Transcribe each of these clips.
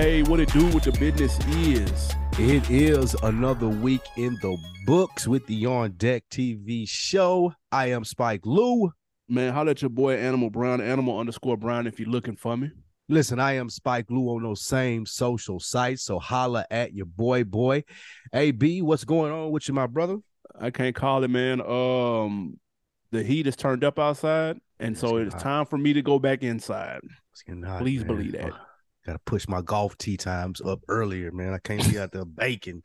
Hey, what it do with the business is? It is another week in the books with the On Deck TV show. I am Spike Lou. Man, holla at your boy Animal Brown, Animal underscore Brown if you're looking for me. Listen, I am Spike Lou on those same social sites, so holla at your boy, boy. AB, what's going on with you, my brother? I can't call it, man. Um, the heat is turned up outside, and so it's time for me to go back inside. Hot, Please man. believe that. Gotta push my golf tee times up earlier, man. I can't be out there baking.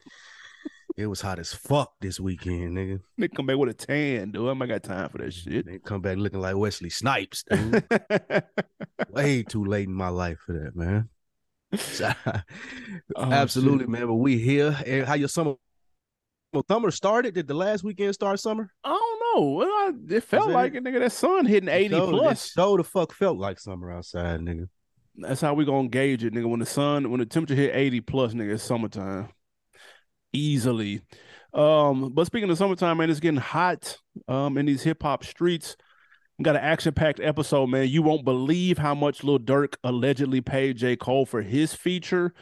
It was hot as fuck this weekend, nigga. They come back with a tan, dude. I ain't got time for that shit. They come back looking like Wesley Snipes, dude. Way too late in my life for that, man. Oh, Absolutely, shit. man. But we here. And how your summer Well, summer started? Did the last weekend start summer? I don't know. Well, I, it felt like it, nigga. That sun hitting 80 So- plus. So the fuck felt like summer outside, nigga. That's how we gonna gauge it, nigga. When the sun, when the temperature hit 80 plus, nigga, it's summertime. Easily. Um, but speaking of summertime, man, it's getting hot um in these hip hop streets. We got an action-packed episode, man. You won't believe how much Lil Durk allegedly paid J. Cole for his feature.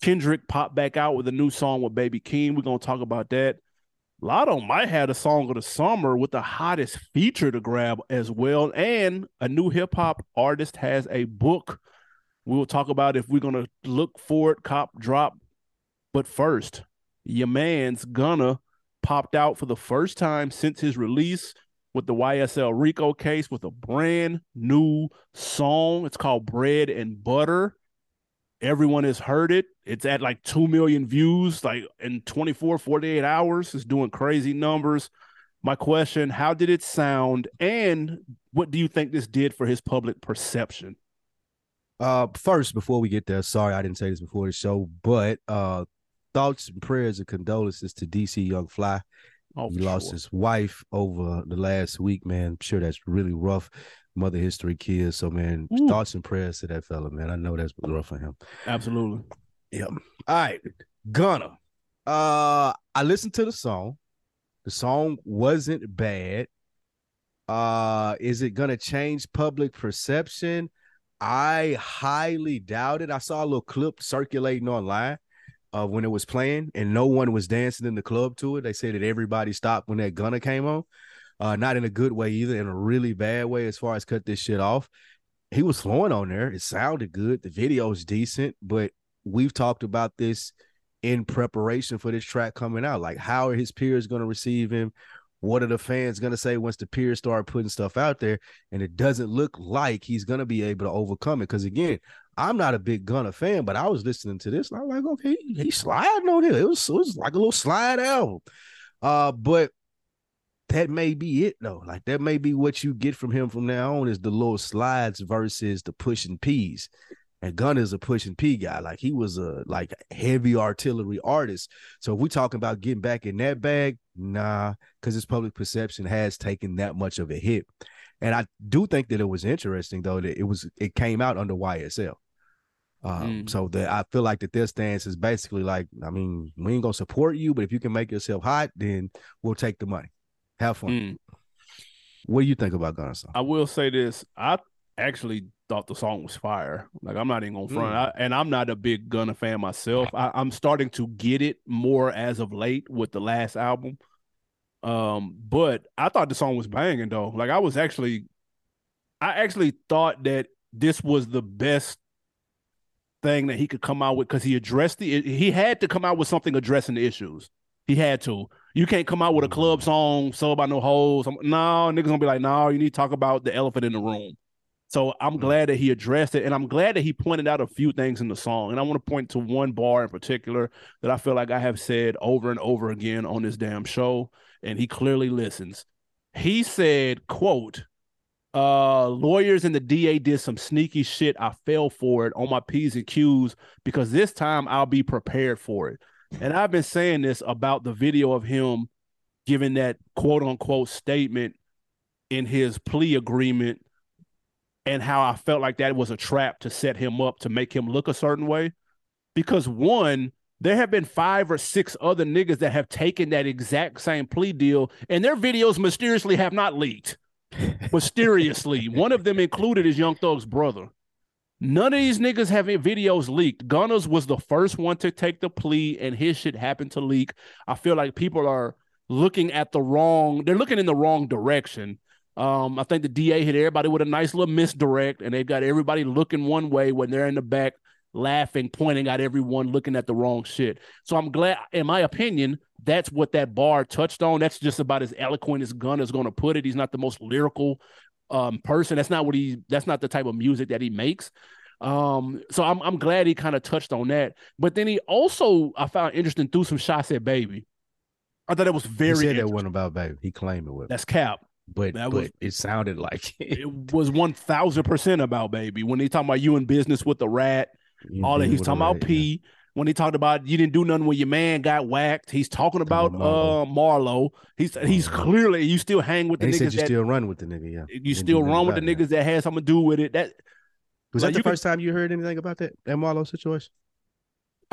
Kendrick popped back out with a new song with Baby Keem. We're gonna talk about that. Latto might have the song of the summer with the hottest feature to grab as well. And a new hip hop artist has a book we will talk about if we're Gunna look for it, cop drop. But first, your man's gonna popped out for the first time since his release with the YSL Rico case with a brand new song. It's called Bread and Butter. Everyone has heard it. It's at like 2 million views, like in 24, 48 hours. It's doing crazy numbers. My question How did it sound? And what do you think this did for his public perception? Uh, first, before we get there, sorry I didn't say this before the show, but uh, thoughts and prayers and condolences to DC Young Fly. Oh, he lost sure. his wife over the last week, man. I'm sure that's really rough. Mother history kids. So, man, Ooh. thoughts and prayers to that fella, man. I know that's rough for him. Absolutely. Yep. All right. Gunna. Uh I listened to the song. The song wasn't bad. Uh is it gonna change public perception? I highly doubt it. I saw a little clip circulating online uh when it was playing and no one was dancing in the club to it. They said that everybody stopped when that Gunna came on. Uh not in a good way either, in a really bad way as far as cut this shit off. He was flowing on there. It sounded good. The video is decent, but we've talked about this in preparation for this track coming out. Like, how are his peers going to receive him? What are the fans going to say once the peers start putting stuff out there? And it doesn't look like he's going to be able to overcome it. Because again, I'm not a big Gunna fan, but I was listening to this and I'm like, okay, he's sliding on here. It was, it was like a little slide album. Uh, but that may be it though. Like that may be what you get from him from now on is the little slides versus the pushing P's. And Gunna is a push and P guy. Like he was a like heavy artillery artist. So if we're talking about getting back in that bag, nah, because his public perception has taken that much of a hit. And I do think that it was interesting though that it was it came out under YSL. Um, Mm. so that I feel like that their stance is basically like, I mean, we ain't gonna support you, but if you can make yourself hot, then we'll take the money. Have fun. Mm. What do you think about Gunna? I will say this. I actually thought the song was fire. Like I'm not even gonna front. Mm. I, and I'm not a big Gunna fan myself. I, I'm starting to get it more as of late with the last album. Um, but I thought the song was banging though. Like I was actually, I actually thought that this was the best thing that he could come out with because he addressed the. He had to come out with something addressing the issues. He had to. You can't come out with a club song, so about no hoes. I'm- No, niggas gonna be like, no, you need to talk about the elephant in the room. So I'm glad that he addressed it, and I'm glad that he pointed out a few things in the song. And I want to point to one bar in particular that I feel like I have said over and over again on this damn show, and he clearly listens. He said, "quote uh lawyers and the DA did some sneaky shit. I fell for it on my P's and Q's because this time I'll be prepared for it. And I've been saying this about the video of him giving that quote unquote statement in his plea agreement and how I felt like that was a trap to set him up to make him look a certain way. Because one, there have been five or six other niggas that have taken that exact same plea deal and their videos mysteriously have not leaked mysteriously. One of them included is Young Thug's brother. None of these niggas have videos leaked. Gunna's was the first one to take the plea, and his shit happened to leak. I feel like people are looking at the wrong, they're looking in the wrong direction. Um, I think the DA hit everybody with a nice little misdirect, and they've got everybody looking one way when they're in the back laughing, pointing at everyone looking at the wrong shit. So I'm glad, in my opinion, that's what that bar touched on. That's just about as eloquent as Gunna's going to put it. He's not the most lyrical um, person. That's not what he. That's not the type of music that he makes. Um, so I'm I'm glad he kind of touched on that. But then he also I found interesting threw some shots at Baby. I thought it was very. He said that one about Baby. He claimed it was. That's cap. But, that but it sounded like it, it was one thousand percent about Baby when he talking about you in business with the rat. You all that he's talking about P. Yeah when he talked about you didn't do nothing when your man got whacked. He's talking about Marlo. uh Marlo. He's he's clearly you still hang with the and niggas. He said you that, still run with the nigga, yeah. You still run with the niggas that has something to do with it. That was like that the first time you heard anything about that that Marlo situation?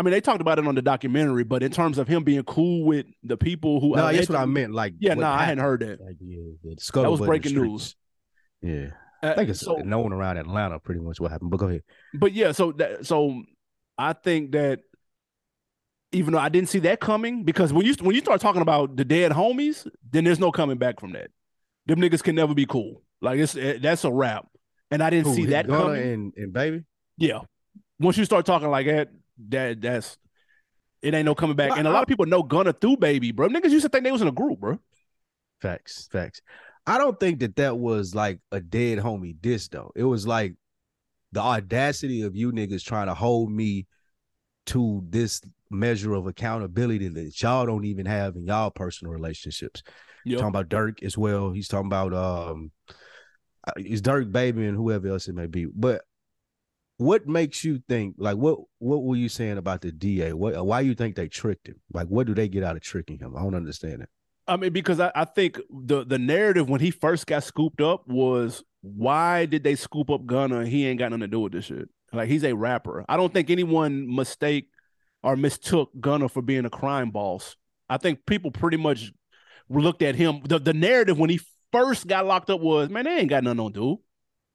I mean, they talked about it on the documentary, but in terms of him being cool with the people who no, that's what I meant. Like, yeah, no, nah, I hadn't heard that. Like, yeah, that was breaking news. Yeah, I think it's so, known around Atlanta pretty much what happened. But go ahead. But yeah, so that so I think that even though I didn't see that coming, because when you when you start talking about the dead homies, then there's no coming back from that. Them niggas can never be cool. Like it's it, eh, that's a wrap. And I didn't Who, see that coming. And, and baby, yeah. Once you start talking like that, that that's it ain't no coming back. and a lot of people know Gunna through baby, bro. Niggas used to think they was in a group, bro. Facts, facts. I don't think that that was like a dead homie diss though. It was like the audacity of you niggas trying to hold me to this measure of accountability that y'all don't even have in y'all personal relationships. Yep. Talking about Durk as well. He's talking about um uh, it's Durk Baby and whoever else it may be. But what makes you think like what what were you saying about the DA? What why you think they tricked him? Like what do they get out of tricking him? I don't understand it. I mean, because I, I think the the narrative when he first got scooped up was why did they scoop up Gunna? He ain't got nothing to do with this shit. Like he's a rapper. I don't think anyone mistake or mistook Gunna for being a crime boss. I think people pretty much looked at him. The, the narrative when he first got locked up was, man, they ain't got nothing to do.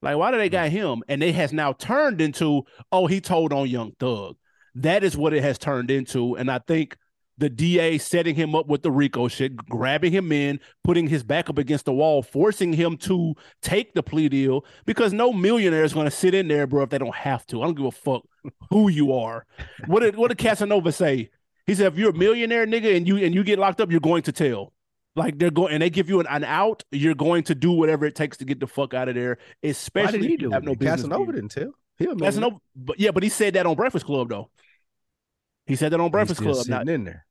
Like, why do they mm. got him? And it has now turned into, oh, he told on Young Thug. That is what it has turned into. And I think the DA setting him up with the Rico shit, grabbing him in, putting his back up against the wall, forcing him to take the plea deal because no millionaire is going to sit in there, bro, if they don't have to. I don't give a fuck who you are. What did what did Casanova say? He said, if you're a millionaire nigga and you and you get locked up, you're going to tell. Like they're going and they give you an, an out, you're going to do whatever it takes to get the fuck out of there. Especially Why did he have no business. Casanova didn't tell. He Casanova, but yeah, but he said that on Breakfast Club though. He said that on Breakfast Club. Not in there.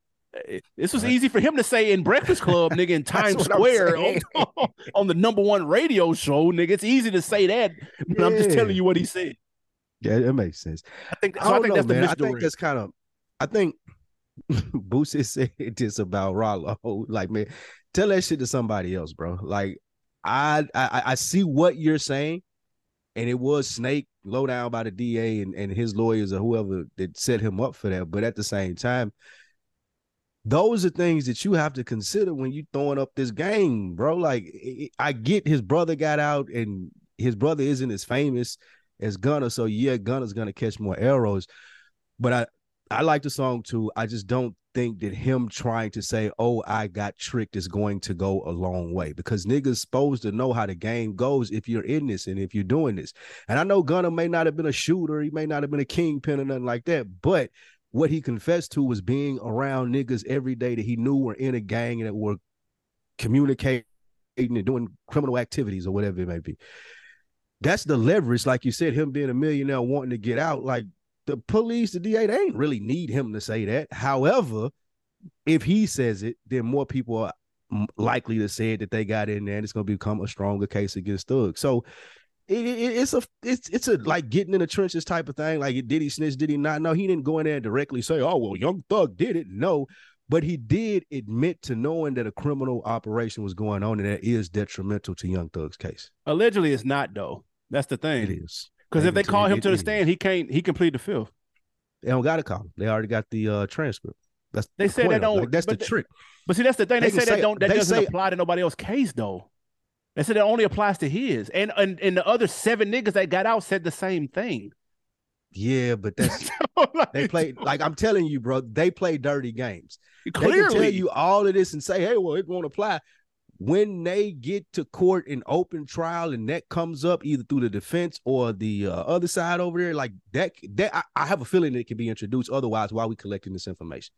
Eh, this was easy for him to say in Breakfast Club, nigga, in Times Square on, on, the number one radio show, nigga. It's easy to say that, but yeah. I'm just telling you what he said. Yeah, it makes sense. I think. So I, I think know, that's man. the I think it's kind of. I think Boosie said this about Rollo. Like, man, tell that shit to somebody else, bro. Like, I I, I see what you're saying, and it was Snake low down by the DA and, and his lawyers or whoever that set him up for that. But at the same time, those are things that you have to consider when you're throwing up this game, bro. Like I get his brother got out and his brother isn't as famous as Gunna, so yeah, Gunna's gonna catch more arrows. But I I like the song too. I just don't think that him trying to say, "Oh, I got tricked," is going to go a long way because niggas supposed to know how the game goes if you're in this and if you're doing this. And I know Gunna may not have been a shooter, he may not have been a kingpin or nothing like that, but what he confessed to was being around niggas every day that he knew were in a gang and that were communicating and doing criminal activities or whatever it may be. That's the leverage, like you said, him being a millionaire wanting to get out. Like the police, the DA, they ain't really need him to say that. However, if he says it, then more people are likely to say it that they got in there and it's going to become a stronger case against Thug. So it, it, it's a it's it's a like getting in the trenches type of thing. Like did he snitch? Did he not? No, he didn't go in there and directly say, "Oh well, Young Thug did it." No, but he did admit to knowing that a criminal operation was going on, and that is detrimental to Young Thug's case. Allegedly, it's not though. That's the thing. It is because if they call him to the stand, he can't. He can plead the fifth. They don't got to call him. They already got the uh, transcript. That's they the say that don't. Like, that's the trick. But see, that's the thing. They, they say, say that don't. That doesn't say, apply to nobody else's case though. They said it only applies to his. And, and and the other seven niggas that got out said the same thing. Yeah, but that's they play like I'm telling you, bro. They play dirty games. Clearly, They can tell you all of this and say, "Hey, well, it won't apply." When they get to court in open trial and that comes up either through the defense or the uh, other side over there, like that, that I, I have a feeling it can be introduced. Otherwise, why are we collecting this information?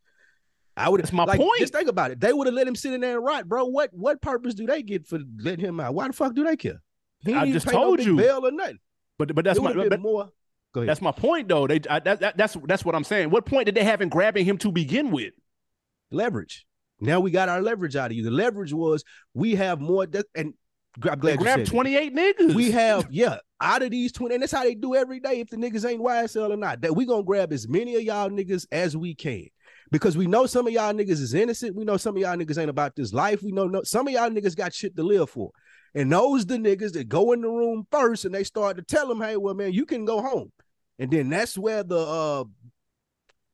I would. That's my like, point. Just think about it. They would have let him sit in there and rot, bro. What what purpose do they get for letting him out? Why the fuck do they care? He I just pay no told you. bail or nothing. but but that's It my but, more. Go ahead. that's my point though. They I, that, that, that's that's what I'm saying. What point did they have in grabbing him to begin with? leverage. Now we got our leverage out of you. The leverage was we have more, de- and I'm They glad you said that. 28 niggas. We have, yeah, out of these 20, and that's how they do every day if the niggas ain't YSL or not. That we gonna grab as many of y'all niggas as we can. Because we know some of y'all niggas is innocent. We know some of y'all niggas ain't about this life. We know no, some of y'all niggas got shit to live for. And those the niggas that go in the room first and they start to tell them, hey, well, man, you can go home. And then that's where the uh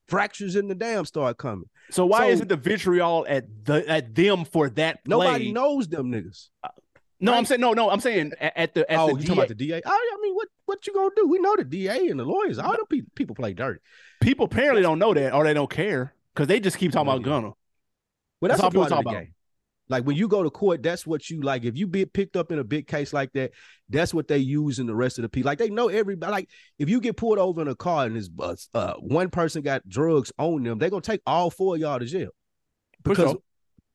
fractures in the dam start coming. So why so- isn't the vitriol at the at them for that play? Nobody knows them niggas. Uh, no, I'm saying no, no. I'm saying at, at the at oh, the you DA, talking about the DA? I, oh, I mean, what what you gonna do? We know the DA and the lawyers. All them people, people play dirty. people apparently don't know that or they don't care because they just keep talking No, about. Gunna. But that's, That's all people talk about. game. Like when you go to court, that's what you like. If you be picked up in a big case like that, that's what they use in the rest of the people. Like they know everybody. Like if you get pulled over in a car and this bus, uh, one person got drugs on them, they're gonna take all four of y'all to jail because sure.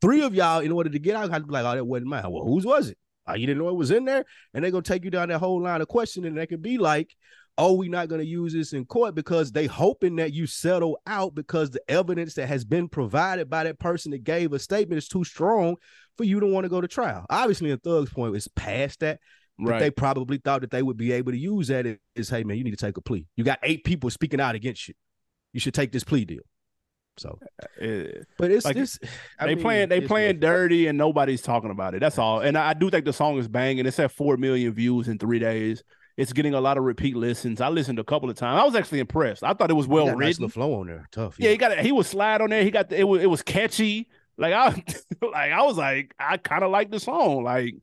three of y'all, in order to get out, had to be like, "Oh, that wasn't mine." Well, whose was it? Oh, you didn't know it was in there, and they're gonna take you down that whole line of questioning. And they could be like, "Oh, we're not gonna use this in court because they hoping that you settle out because the evidence that has been provided by that person that gave a statement is too strong for you to want to go to trial." Obviously, in Thug's point, it's past that. But Right. they probably thought that they would be able to use that is, hey man, you need to take a plea. You got eight people speaking out against you. You should take this plea deal. So, Uh, but it's Like, this. I they mean, playing they playing dirty and nobody's talking about it. That's all. And I, I do think the song is banging. It's at four million views in three days. It's getting a lot of repeat listens. I listened a couple of times. I was actually impressed. I thought it was well nice written. little flow on there. Tough. Yeah, he got it. He was slide on there. He got the, it was it was catchy. Like I like I was like I kind of like the song. Like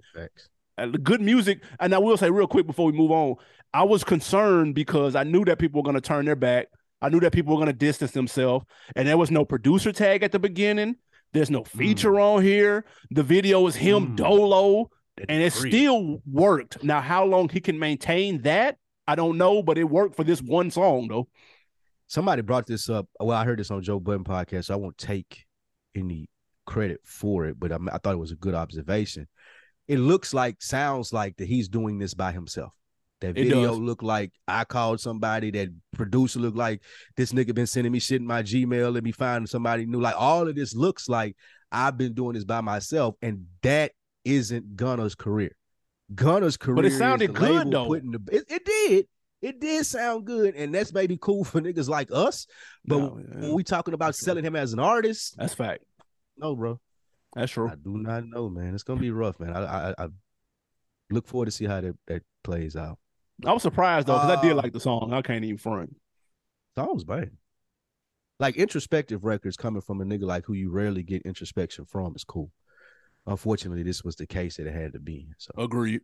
uh, good music. And I will say real quick before we move on, I was concerned because I knew that people were going to turn their back. I knew that people were going to distance themselves, and there was no producer tag at the beginning. There's no feature on here. The video is him Mm. dolo, and it still worked. Now, how long he can maintain that, I don't know, but it worked for this one song though. Somebody brought this up. Well, I heard this on Joe Budden podcast, so I won't take any credit for it, but I, I thought it was a good observation. It looks like, sounds like that he's doing this by himself. That video looked like I called somebody. That producer looked like this nigga been sending me shit in my Gmail. Let me find somebody new. Like all of this looks like I've been doing this by myself, and that isn't Gunna's career. Gunna's career, but it sounded good, though. Putting the, it, it did, it did sound good, and that's maybe cool for niggas like us. But No, when we talking about That's selling him as an artist, that's fact. no, bro, That's true. I do not know, man. It's gonna be rough, man. I I, I look forward to see how that, that plays out. I was surprised though because I did Uh, like the song. I can't even front. Songs bang. Like introspective records coming from a nigga like who you rarely get introspection from is cool. Unfortunately, this was the case that it had to be. So Agreed.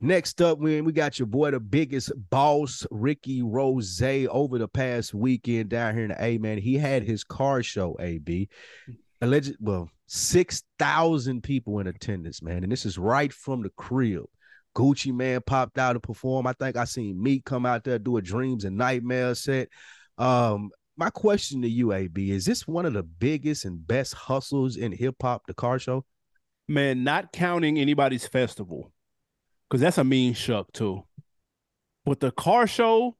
Next up, we we got your boy, the biggest boss, Ricky Rose, over the past weekend down here in the A man. He had his car show, AB. Alleged, well, six thousand people in attendance, man, and this is right from the crib. Gucci Mane popped out and performed. I think I seen Meek come out there do a Dreams and Nightmares set. Um, my question to you, AB, is this one of the biggest and best hustles in hip hop, the car show? Man, not counting anybody's festival, because that's a mean shuck too. But the car show,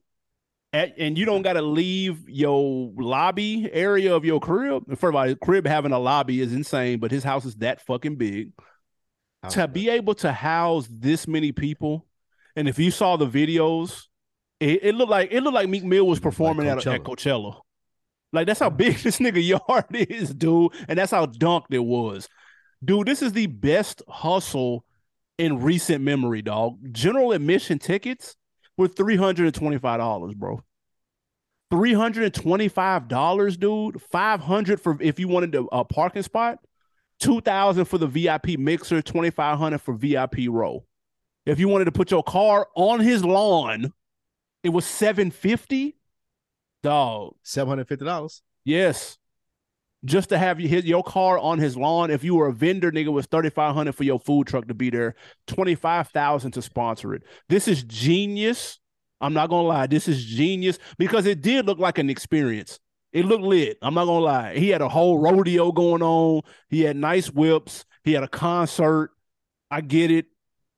at, and you don't got to leave your lobby area of your crib. First of all, his crib having a lobby is insane, but his house is that fucking big. To be able to house this many people, and if you saw the videos, it, it looked like it looked like Meek Mill was Like performing at, at Coachella. Like that's how big this nigga yard is, dude, and that's how dunked it was. Dude, this is the best hustle in recent memory, dog. General admission tickets were $325, bro. $325, dude. 500 for if you wanted a, a parking spot, 2000 for the VIP mixer, 2500 for VIP row. If you wanted to put your car on his lawn, It was seven fifty. Dog. Seven hundred fifty dollars. Yes. Just to have you hit your car on his lawn. If you were a vendor, nigga, it was thirty five hundred for your food truck to be there. Twenty five thousand to sponsor it. This is genius. I'm not gonna lie. This is genius because it did look like an experience. It looked lit. I'm not gonna lie. He had a whole rodeo going on. He had nice whips. He had a concert. I get it.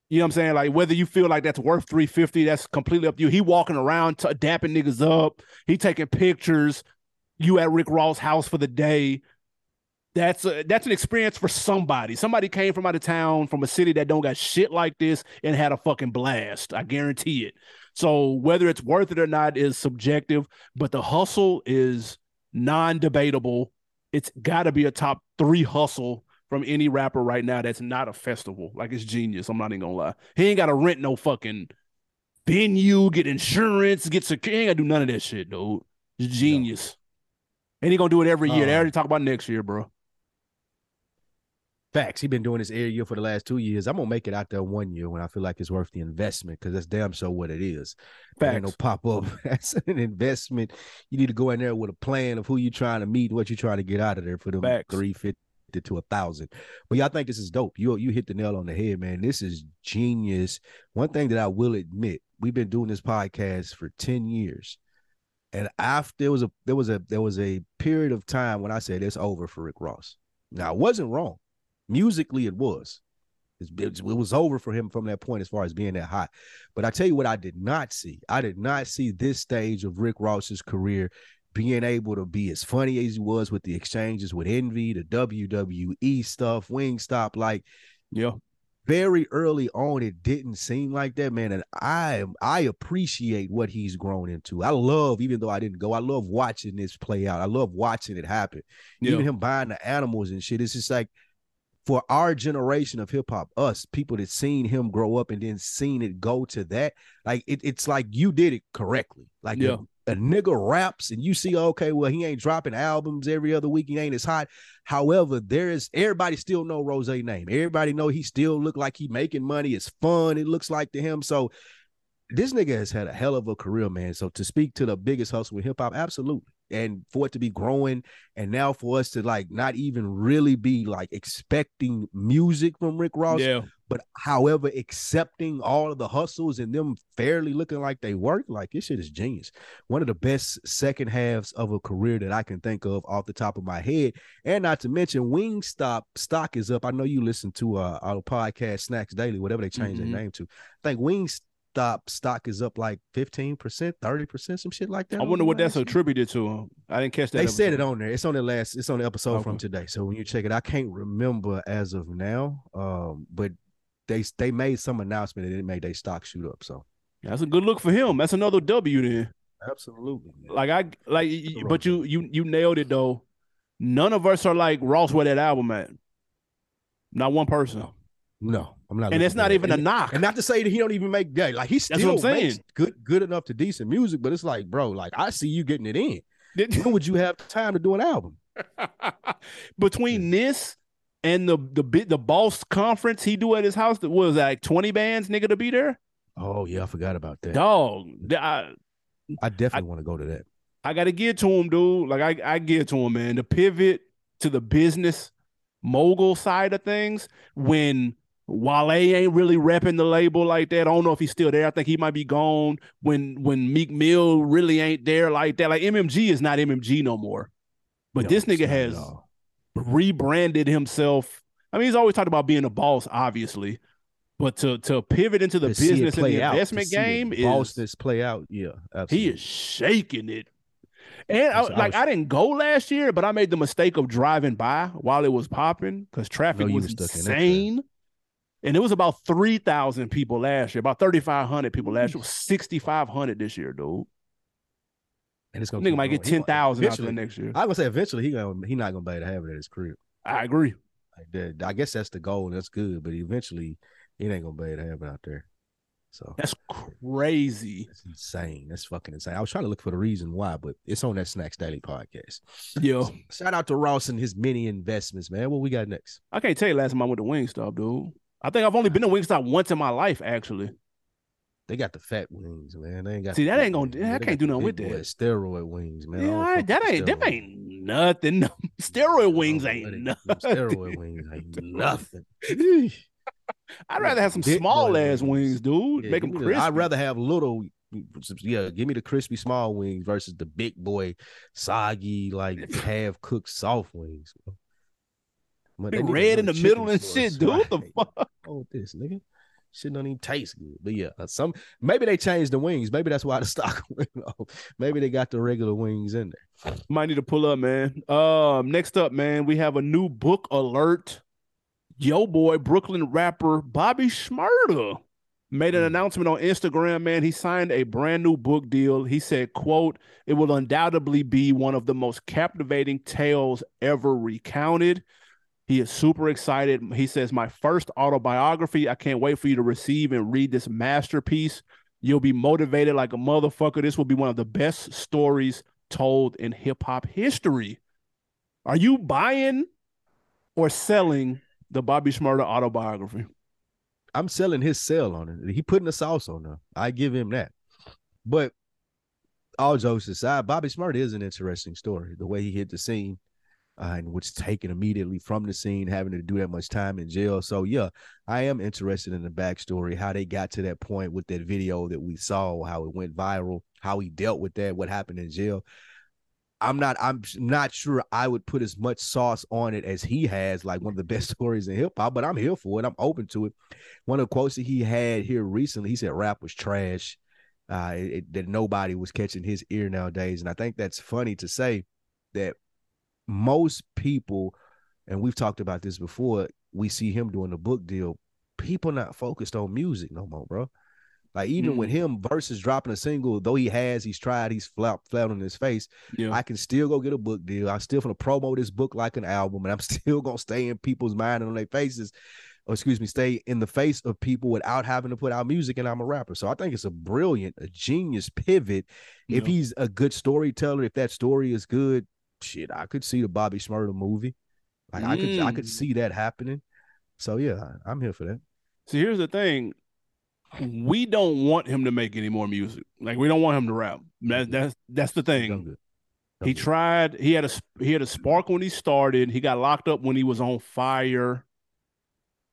You know what I'm saying? Like whether you feel like that's worth 350, that's completely up to you. He walking around t- dapping niggas up. He taking pictures. You at Rick Ross' house for the day. That's a, that's an experience for somebody. Somebody came from out of town, from a city that don't got shit like this, and had a fucking blast. I guarantee it. So whether it's worth it or not is subjective, but the hustle is non-debatable. It's got to be a top three hustle from any rapper right now that's not a festival. Like it's genius. I'm not even gonna lie. He ain't got to rent no fucking venue, get insurance, get security. He ain't got to do none of that shit, dude. It's genius. And he gonna do it every year. they Uh, already talk about next year, bro. Facts. He been doing this every year for the last two years. I'm gonna make it out there one year when I feel like it's worth the investment because that's damn so what it is. Ain't no Facts. pop up. That's an investment. You need to go in there with a plan of who you're trying to meet, what you're trying to get out of there for them Facts. three fifty to a thousand. But y'all think this is dope. You you hit the nail on the head, man. This is genius. One thing that I will admit, we've been doing this podcast for 10 years. And after there was a there was a there was a period of time when I said it's over for Rick Ross. Now I wasn't wrong. Musically, it was. It's- It was, it was over for him from that point as far as being that hot. But I tell you what, I did not see. I did not see this stage of Rick Ross's career being able to be as funny as he was with the exchanges with Envy, the WWE stuff, Wingstop. Like Yeah. very early on, it didn't seem like that, man. And I I appreciate what he's grown into. I love, even though I didn't go, I love watching this play out. I love watching it happen. Yeah. Even him buying the animals and shit. It's just like for our generation of hip hop, us people that seen him grow up and then seen it go to that, like it, it's like you did it correctly. Like Yeah. a, a nigga raps and you see, okay, well, he ain't dropping albums every other week. He ain't as hot. However, there is everybody still know Rose name. Everybody know he still look like he making money. It's fun. It looks like to him. So this nigga has had a hell of a career, man. So to speak to the biggest hustle in hip hop, absolutely. And for it to be growing, and now for us to like not even really be like expecting music from Rick Ross, Yeah. but however, accepting all of the hustles and them fairly looking like they work, like this shit is genius. One of the best second halves of a career that I can think of off the top of my head. And not to mention, Wingstop stock is up. I know you listen to uh, our podcast, Snacks Daily, whatever they changed Mhm. their name to. I think Wingstop stock is up like 15%, 30%, some shit like that. I wonder what that's attributed to. I didn't catch that. They said it on there. It's on the last. It's on the episode from today. So when you check it, I can't remember as of now. Um, but they they made some announcement and it made their stock shoot up. So That's a good look for him. That's another W then. absolutely, Like I like, but you you you nailed it though. None of us are like Ross where that album at. Not one person. no, I'm not. And it's not even a knock. And not to say that he don't even make that. Like he still makes saying. good good enough to decent music, but it's like, bro, like I see you getting it in. When would you have time to do an album? Between this and the the bit the boss conference he do at his house, that was like 20 bands, nigga, to be there. Oh yeah, I forgot about that. Dog, I, I definitely want to go to that. I gotta get to him, dude. Like I, I give to him, man. The pivot to the business mogul side of things when Wale ain't really repping the label like that. I don't know if he's still there. I think he might be gone. When when Meek Mill really ain't there like that. Like MMG is not MMG no more. But this nigga has rebranded himself. I mean, he's always talked about being a boss, obviously. But to to pivot into the To business and the out, investment game is bossness play out. Yeah, absolutely. he is shaking it. And I, like I didn't go last year, but I made the mistake of driving by while it was popping because traffic was was stuck in insane. And it was about three thousand people last year, about thirty five hundred people last year. Sixty five hundred this year, dude. and it's gonna Nigga might get ten thousand out eventually- there next year. I'm gonna say eventually he gonna he not gonna be able to have it at his crib. I agree. Like that, I guess that's the goal. and That's good, but eventually he ain't gonna be able to have it out there. So That's crazy. that's insane. That's fucking insane. I was trying to look for the reason why, but it's on that Snacks Daily podcast. Yo, Shout out to Ross and his many investments, man. What we got next? I can't tell you last time I went to Wingstop, dude. I think I've only been to Wingstop once in my life, actually. they got the fat wings, man. They ain't got See, that ain't gonna- wings, I can't do nothing with that. Steroid wings, man. Yeah, don't all right, fuck that ain't steroid ain't nothing. Steroid wings ain't nothing. Steroid wings ain't nothing. I'd rather have some small ass wings. dude. Yeah, Make them me the- crispy. I'd rather have little. Yeah, give me the crispy small wings versus the big boy, soggy, like half cooked soft wings. But nigga red in the middle and shit, dude. What the fuck? Oh, this nigga. Shit don't even taste good. But yeah, uh, some maybe they changed the wings. Maybe that's why the stock went off. Maybe they got the regular wings in there. Might need to pull up, man. Um, next up, man, we have a new book alert. Yo, boy, Brooklyn rapper Bobby Shmurda made an Mm. announcement on Instagram. Man, he signed a brand new book deal. He said, "quote It will undoubtedly be one of the most captivating tales ever recounted." He is super excited. He says, "My first autobiography. I can't wait for you to receive and read this masterpiece. You'll be motivated like a motherfucker. This will be one of the best stories told in hip hop history. Are you buying or selling the Bobby Shmurda autobiography? I'm selling his sell on it. He putting the sauce on there. I give him that. But all jokes aside, Bobby Smart is an interesting story. The way he hit the scene uh, and was taken immediately from the scene, having to do that much time in jail. So yeah, I am interested in the backstory, how they got to that point with that video that we saw, how it went viral, how he dealt with that, what happened in jail. I'm not I'm not sure I would put as much sauce on it as he has, like one of the best stories in hip hop, but I'm here for it. I'm open to it. One of the quotes that he had here recently, he said rap was trash. Uh, it, it- that nobody was catching his ear nowadays. And I think that's funny to say that most people, and we've talked about this before, we see him doing the book deal. People not focused on music no more, bro. Like even mm. with him versus dropping a single, though he has, he's tried, he's flat flat on his face. Yeah. I can still go get a book deal. I'm still gonna promote this book like an album, and I'm still gonna stay in people's mind and on their faces, or excuse me, stay in the face of people without having to put out music. And I'm a rapper, so I think it's a brilliant, a genius pivot. If he's a good storyteller, if that story is good, shit, I could see the Bobby Shmurda movie. Like I could, I could Mm. see that happening. So yeah, I'm here for that. See, here's the thing. We don't want him to make any more music. Like we don't want him to rap. That, that's that's the He's done thing. good. He good. tried. He had a he had a spark when he started. He got locked up when he was on fire.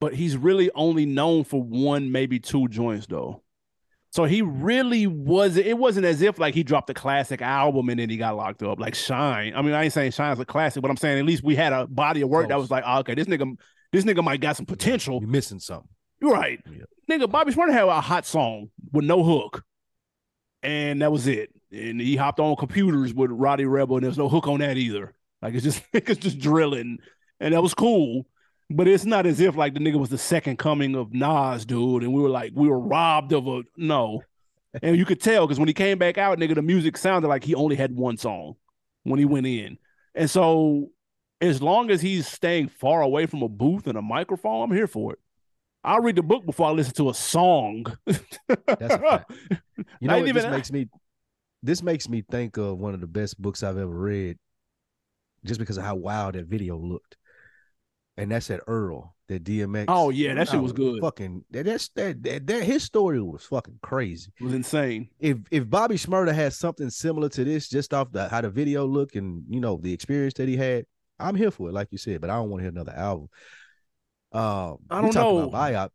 But he's really only known for one, maybe two joints though. So he mm-hmm. really wasn't. It wasn't as if like he dropped a classic album and then he got locked up. Like Shine. I mean, I ain't saying Shine's a classic, but I'm saying at least we had a body of work that was like, oh, okay, this nigga, this nigga might got some potential. You're missing something. You're right. Yeah. Nigga, Bobby Shmurda had a hot song with no hook. And that was it. And he hopped on computers with Rowdy Rebel, and there's no hook on that either. Like it's just niggas just drilling. And that was cool. But it's not as if like the nigga was the second coming of Nas, dude. And we were like, we were robbed of a no. And you could tell because when he came back out, nigga, the music sounded like he only had one song when he went in. And so as long as he's staying far away from a booth and a microphone, I'm here for it. I'll read the book before I listen to a song. That's a fact. You know what even this makes me this makes me think of one of the best books I've ever read just because of how wild that video looked. And that's at Earl, that DMX. Oh, yeah, that shit was good. Fucking that, that's that, that that his story was fucking crazy. It was insane. If if Bobby Shmurda had something similar to this, just off the how the video looked and you know the experience that he had, I'm here for it, like you said. But I don't want to hear another album. Um, I we don't talk know. about biop.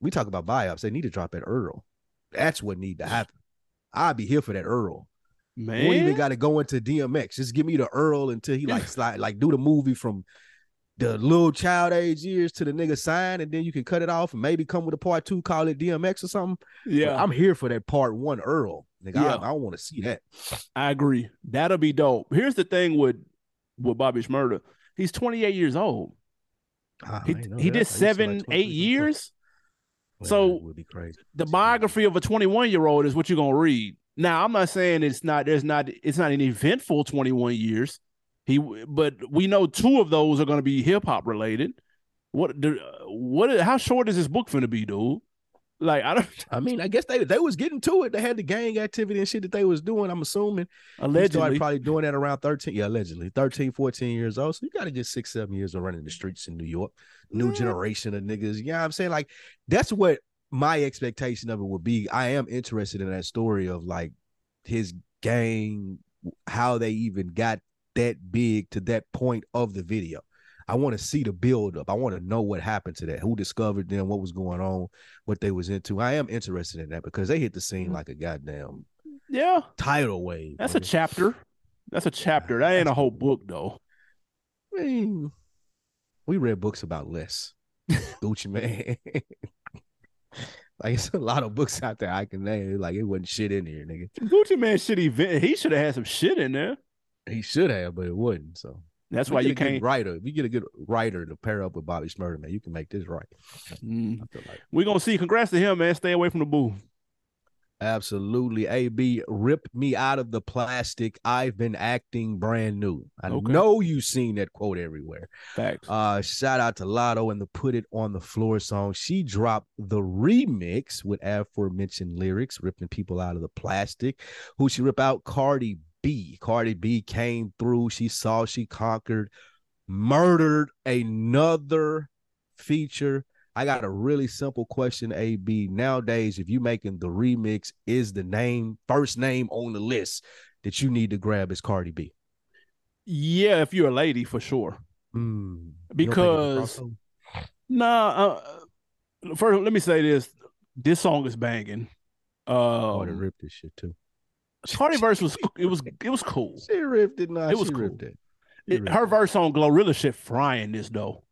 We talk about biops. They need to drop at Earl. That's what need to happen. I'd be here for that Earl. Man. We even got to go into DMX. Just give me the Earl until he like slide, like do the movie from the little child age years to the nigga sign, and then you can cut it off and maybe come with a part two, call it DMX or something. But yeah, I'm here for that part one Earl. Nigga, Yeah. I, I want to see that. I agree. That'll be dope. Here's the thing with with Bobby Shmurda. He's 28 years old. Ah, He, he did was like seven, eight years. Well, so would be crazy. The biography of a 21 year old is what you're gonna read. Now, I'm not saying it's not. There's not. It's not an eventful 21 years. He, but we know two of those are gonna be hip hop related. What? What? How short is this book gonna be, dude? Like I don't I mean, I guess they they was getting to it. They had the gang activity and shit that they was doing. I'm assuming allegedly. probably doing that around 13. Yeah, allegedly 13, 14 years old. So you got to get six, seven years of running the streets in New York. New Yeah. generation of niggas. You know what I'm saying? Like that's what my expectation of it would be I am interested in that story of like his gang, how they even got that big to that point of the video. I want to see the build up. I want to know what happened to that. Who discovered them? What was going on? What they was into. I am interested in that because they hit the scene mm-hmm. like a goddamn yeah tidal wave. That's a chapter. That's a chapter. That ain't a whole book though. I mean, we read books about less. Gucci Mane. like it's a lot of books out there I can name. Like it wasn't shit in here, nigga. Gucci Mane should event. He should have had some shit in there. He should have, but it wouldn't. So that's why you can't writer. If you get a good writer to pair up with Bobby Shmurda, man, you can make this right. Mm. Like. We're gonna see. Congrats to him, man. Stay away from the boo. Absolutely. AB, rip me out of the plastic. I've been acting brand new. I okay. know you've seen that quote everywhere. Facts. Uh, shout out to Latto and the Put It on the Floor song. She dropped the remix with aforementioned lyrics, ripping people out of the plastic. Who she rip out? Cardi B. Cardi B came through. She saw, she conquered, murdered another feature I got a really simple question, AB. Nowadays, if you're making the remix, is the name first name on the list that you need to grab is Cardi B? Yeah, if you're a lady, for sure. Mm, because nah, uh, first let me say this: this song is banging. Um, Cardi ripped this shit too. Cardi verse was it was it was cool. She ripped it. Nah, it was cool. It. It, her verse on Glorilla shit frying this though.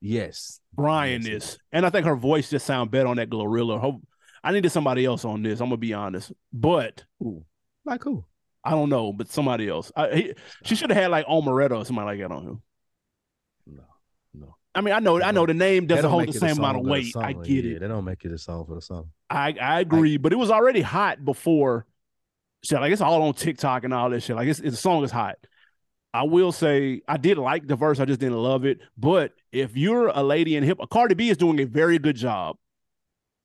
Yes. Brian yes. is. And I think her voice just sound better on that Glorilla. Her, I needed somebody else on this. I'm gonna be honest. But Ooh, like who? I don't know, but somebody else. I, he, she should have had like Omeretta or somebody like that on him. No, no. I mean, I know, I know the name doesn't hold the same amount of weight. I get yeah, it. They don't make it a song for the song. I I agree, I, but it was already hot before. Shit, like it's all on TikTok and all this shit. Like it's, it's the song is hot. I will say I did like the verse, I just didn't love it. But if you're a lady in hip, Cardi B is doing a very good job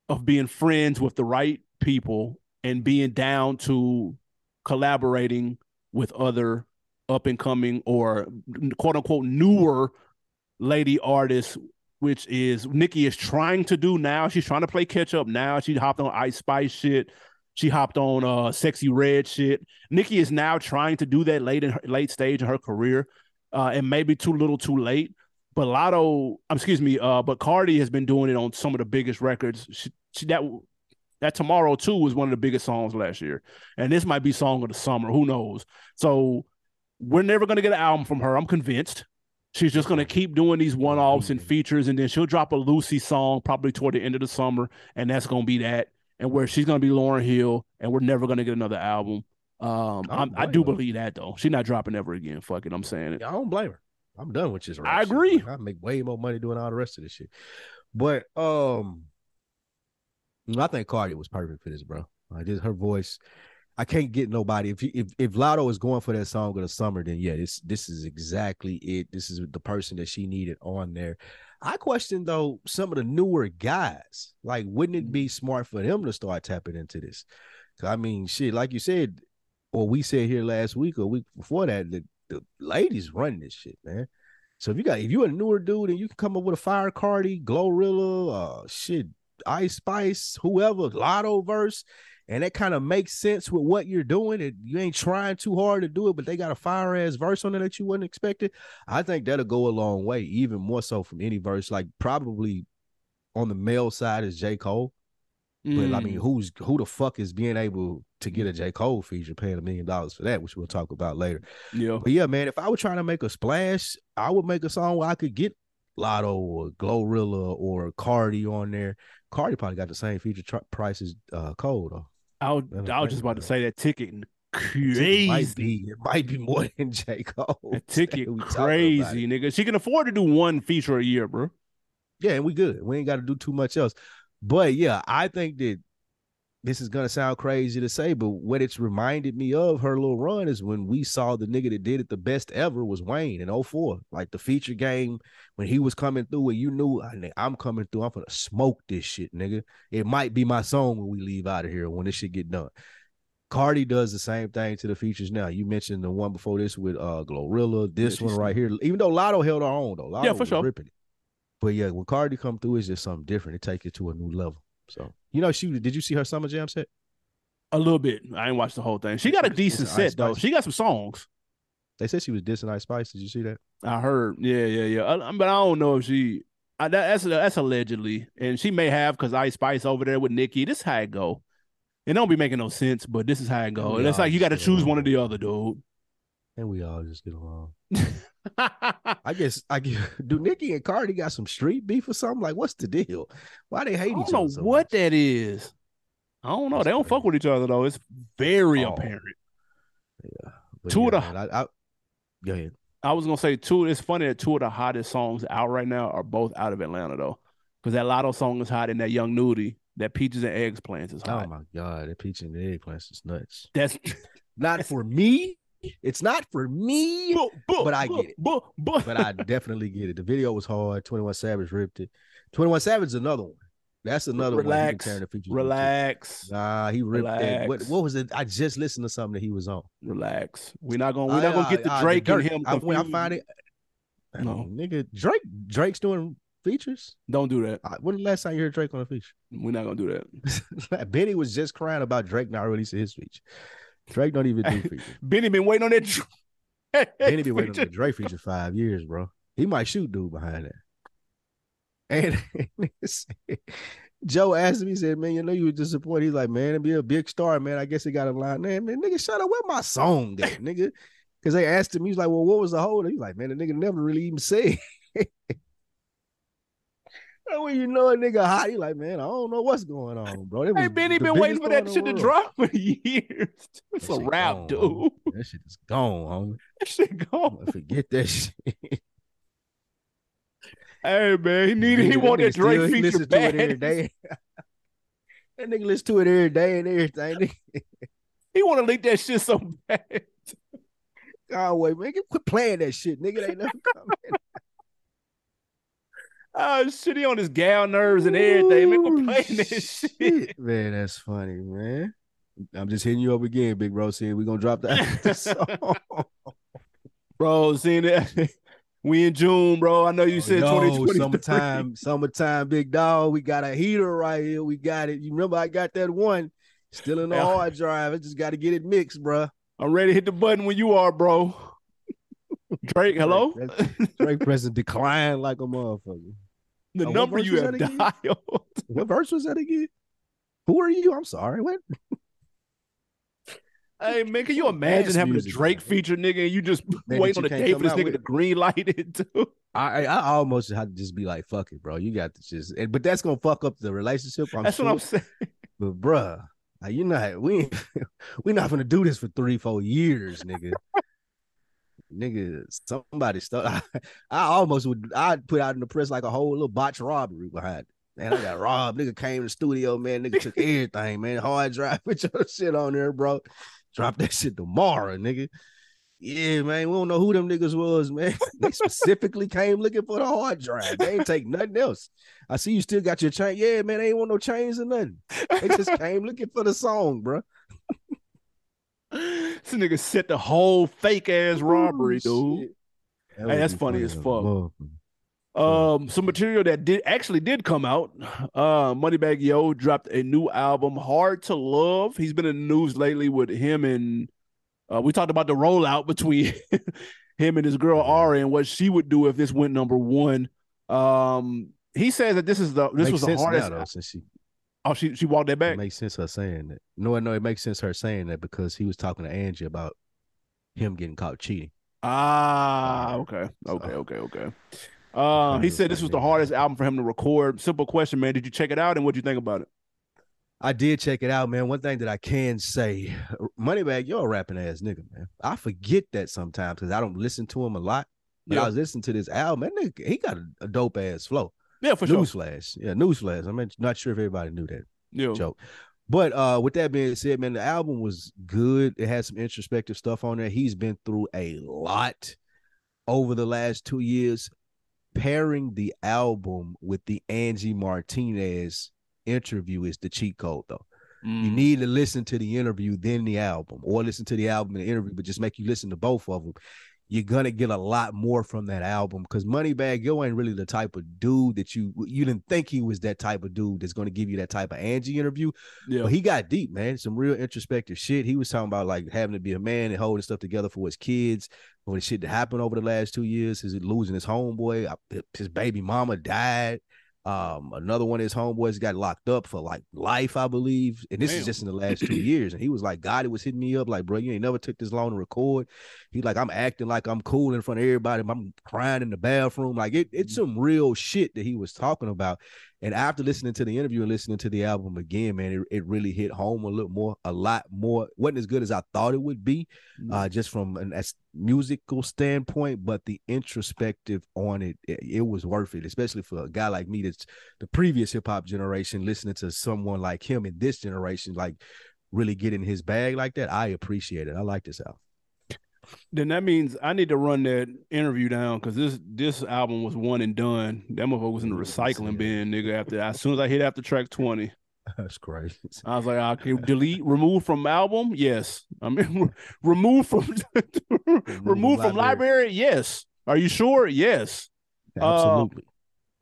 of being friends with the right people and being down to collaborating with other up and coming or quote unquote newer lady artists, which is Nicki is trying to do now. She's trying to play catch up now. She hopped on Ice Spice shit. She hopped on uh sexy Red shit. Nicki is now trying to do that late in her late stage of her career, uh, and maybe too little, too late. But Latto, um, excuse me, uh, but Cardi has been doing it on some of the biggest records. She, she that that Tomorrow 2 was one of the biggest songs last year, and this might be song of the summer. Who knows? So we're never gonna get an album from her. I'm convinced. She's just gonna keep doing these one-offs and features, and then she'll drop a Lucy song probably toward the end of the summer, and that's gonna be that and where she's gonna be Lauryn Hill, and we're never gonna get another album. Um, i do her. believe that though. She's not dropping ever again. Fuck it, I'm saying it. I don't blame her. I'm done with this. I agree. Like, I make way more money doing all the rest of this shit. But um, I think Cardi was perfect for this, bro. Like just her voice. I can't get nobody. If if if Latto is going for that song of the summer, then yeah, this this is exactly it. This is the person that she needed on there. I question though some of the newer guys. Like, wouldn't it be smart for them to start tapping into this? I mean, shit, like you said, or we said here last week or week before that, the, the ladies run this shit, man. So if you got if you're a newer dude and you can come up with a fire Cardi, Glorilla, uh shit, Ice Spice, whoever, Latto verse, and that kind of makes sense with what you're doing. It, you ain't trying too hard to do it, but they got a fire ass verse on it that you wouldn't expect it. I think that'll go a long way, even more so from any verse. Like probably on the male side is J. Cole. Mm. But I mean, mm. who's who the fuck is being able to get a J. Cole feature paying a million dollars for that, which we'll talk about later. Yeah. But yeah, man, if I were trying to make a splash, I would make a song where I could get Latto or Glorilla or Cardi on there. Cardi probably got the same feature tr- price as uh, Cole though. I was, I was just about to say that ticket crazy. It might be, it might be more than J. Cole. That ticket crazy, nigga. She can afford to do one feature a year, bro. Yeah, and we good. We ain't got to do too much else. But yeah, I think that this is gonna sound crazy to say, but what it's reminded me of her little run is when we saw the nigga that did it the best ever was Wayne in 04. Like the feature game when he was coming through and you knew I'm coming through, I'm gonna smoke this shit, nigga. It might be my song when we leave out of here when this shit get done. Cardi does the same thing to the features now. You mentioned the one before this with uh Glorilla, this yeah, one right here. Even though Latto held her own though, Latto yeah, for sure. ripping it. But yeah, when Cardi come through, it's just something different. It takes it to a new level. So you know, she did you see her summer jam set? A little bit. I ain't watched the whole thing. She got a decent set though. She got some songs. They said she was dissing Ice Spice. Did you see that? I heard. Yeah, yeah, yeah. Uh, but I don't know if she. I, that, that's that's allegedly, and she may have because Ice Spice over there with Nicki. This how it go. It don't be making no sense, but this is how it go. And it's like you got to choose one or the other, dude. And we all just get along. I guess I guess do Nicki and Cardi got some street beef or something? Like, what's the deal? Why they hate I hate don't each know so what much? that is. I don't know. That's They don't fuck with each other though. It's very Oh. apparent. But two of the- man, I, I, go ahead. I was gonna say two. It's funny that two of the hottest songs out right now are both out of Atlanta though, because that Latto song is hot and that Young Nudy, that Peaches and Eggs Plants is Oh my god, that Peaches and eggplants is nuts. That's Not for me. It's not for me. But I get it. But, I definitely get it. The video was hard. Twenty One Savage ripped it. Twenty One Savage is another one. That's another one. relax, into. relax, Nah, he ripped that. What, Relax. what was it? I just listened to something that he was on. relax. We're not gonna we're not Uh, gonna get the uh, Drake and him. I, when I find it, No. nigga, Drake. Drake's doing features. Don't do that. Uh, When the last time you heard Drake on a feature? We're not gonna do that. Benny was just crying about Drake not releasing his feature. Drake don't even do features. Benny been waiting on that. Dr- Benny been waiting on the Drake feature five years, bro. He might shoot dude behind that. And Joe asked me, he said, Man, you know you were disappointed. He's like, Man, to be a big star, man. I guess he got a line. Man, man, nigga, shut up. Where my song at, nigga? Because they asked him, he's like, Well, what was the whole? He's like, Man, the nigga never really even said. When you know a nigga hot, he like, man, I don't know what's going on, bro. Hey, Benny been waiting for that shit to drop for years. It's That a rap, dude. homie. That shit is gone, homie. That shit gone. Forget that shit. Hey man, he needed. He wanted that nigga still- Drake he feature listen to it every bad. day. that nigga listen to it every day and everything. He want to leak that shit so bad. Conway, man, get- quit playing that shit, nigga. They never coming. Oh shit, he on his gal nerves and everything. Man, Ooh, quit playing that shit. Man, that's funny, man. I'm just hitting you up again, big bro. Saying we gonna drop that song. Bro, seeing that. We in June, bro. I know you oh, said Yo, 2020. summertime, summertime, big dog. We got a heater right here. We got it. You remember I got that one still in the hard drive. I just got to get it mixed, bruh. I'm ready to hit the button when you are, bro. Drake, hello? Drake pressing decline like a motherfucker. the Oh, number you have again? dialed. What verse was that again? Who are you? I'm sorry. What? Hey man, can you imagine having a Drake man. feature, nigga, and you just Man, waiting on the day for this nigga with. to green light it too? I I almost had to just be like, fuck it, bro. You got to just, and- but that's gonna fuck up the relationship. I'm That's sure. what I'm saying. But bruh, like, you not we ain't- we not gonna do this for three, four years, nigga. Nigga, somebody stole. I, I almost would I'd put out in the press like a whole little botch robbery behind it. Man, I got robbed. Nigga came to the studio, man. Nigga took everything, man. Hard drive, put your shit on there, bro. Drop that shit tomorrow, nigga. Yeah, man. We don't know who them niggas was, man. They specifically came looking for the hard drive. They ain't take nothing else. I see you still got your chain. Yeah, man. They ain't want no chains or nothing. They just came looking for the song, bro. This nigga set the whole fake ass robbery, dude. That Hey, that's be funny as fuck. motherfucker. Um, some material that did actually did come out. Uh, Moneybagg Yo dropped a new album, Hard to Love. He's been in the news lately with him and uh, we talked about the rollout between him and his girl Ari and what she would do if this went number one. Um, he says that this is the this Makes was the sense hardest. now, though, since she oh, she she walked that it back. makes sense her saying that. No, no, it makes sense her saying that because he was talking to Angie about him getting caught cheating. Ah, okay, So- okay, okay, okay. Uh, he said this was the hardest album for him to record. Simple question, man. Did you check it out and what do you think about it? I did check it out, man. One thing that I can say, Moneybagg, you're a rapping ass nigga, man. I forget that sometimes because I don't listen to him a lot. But I was listening to this album, nigga, he got a, a dope ass flow. Yeah, for sure. Newsflash, yeah, newsflash. I'm not sure if everybody knew that. Yeah. joke. But uh with that being said, man, the album was good. It had some introspective stuff on there. He's been through a lot over the last two years. Pairing the album with the Angie Martinez interview is the cheat code, though. You Mm. need to listen to the interview, then the album, or listen to the album and the interview, but just make you listen to both of them. You're gonna get a lot more from that album because Moneybagg Yo ain't really the type of dude that you you didn't think he was that type of dude that's gonna give you that type of Angie interview. Yeah, but he got deep, man. Some real introspective shit. He was talking about like having to be a man and holding stuff together for his kids. When the shit that happened over the last two years, his losing his homeboy, uh, his baby mama died. Um, another one of his homeboys got locked up for like life, I believe. And this Damn. is just in the last two years. And he was like, God, it was hitting me up like, bro, you ain't never took this long to record. He like, I'm acting like I'm cool in front of everybody. I'm crying in the bathroom. Like it, it's mm-hmm. some real shit that he was talking about. And after listening to the interview and listening to the album again, man, it, it really hit home a little more, a lot more. wasn't as good as I thought it would be, mm-hmm. uh, just from an as musical standpoint. But the introspective on it, it, it was worth it, especially for a guy like me that's the previous hip hop generation, listening to someone like him in this generation, like really getting his bag like that. I appreciate it. I like this album then that means I need to run that interview down because this this album was one and done. That motherfucker was in the recycling bin, nigga. After as soon as I hit after track twenty, that's crazy. I was like, I can delete, remove from album. Yes, I mean, remove from remove from library. Yes. Are you sure? Yes. Absolutely. Uh,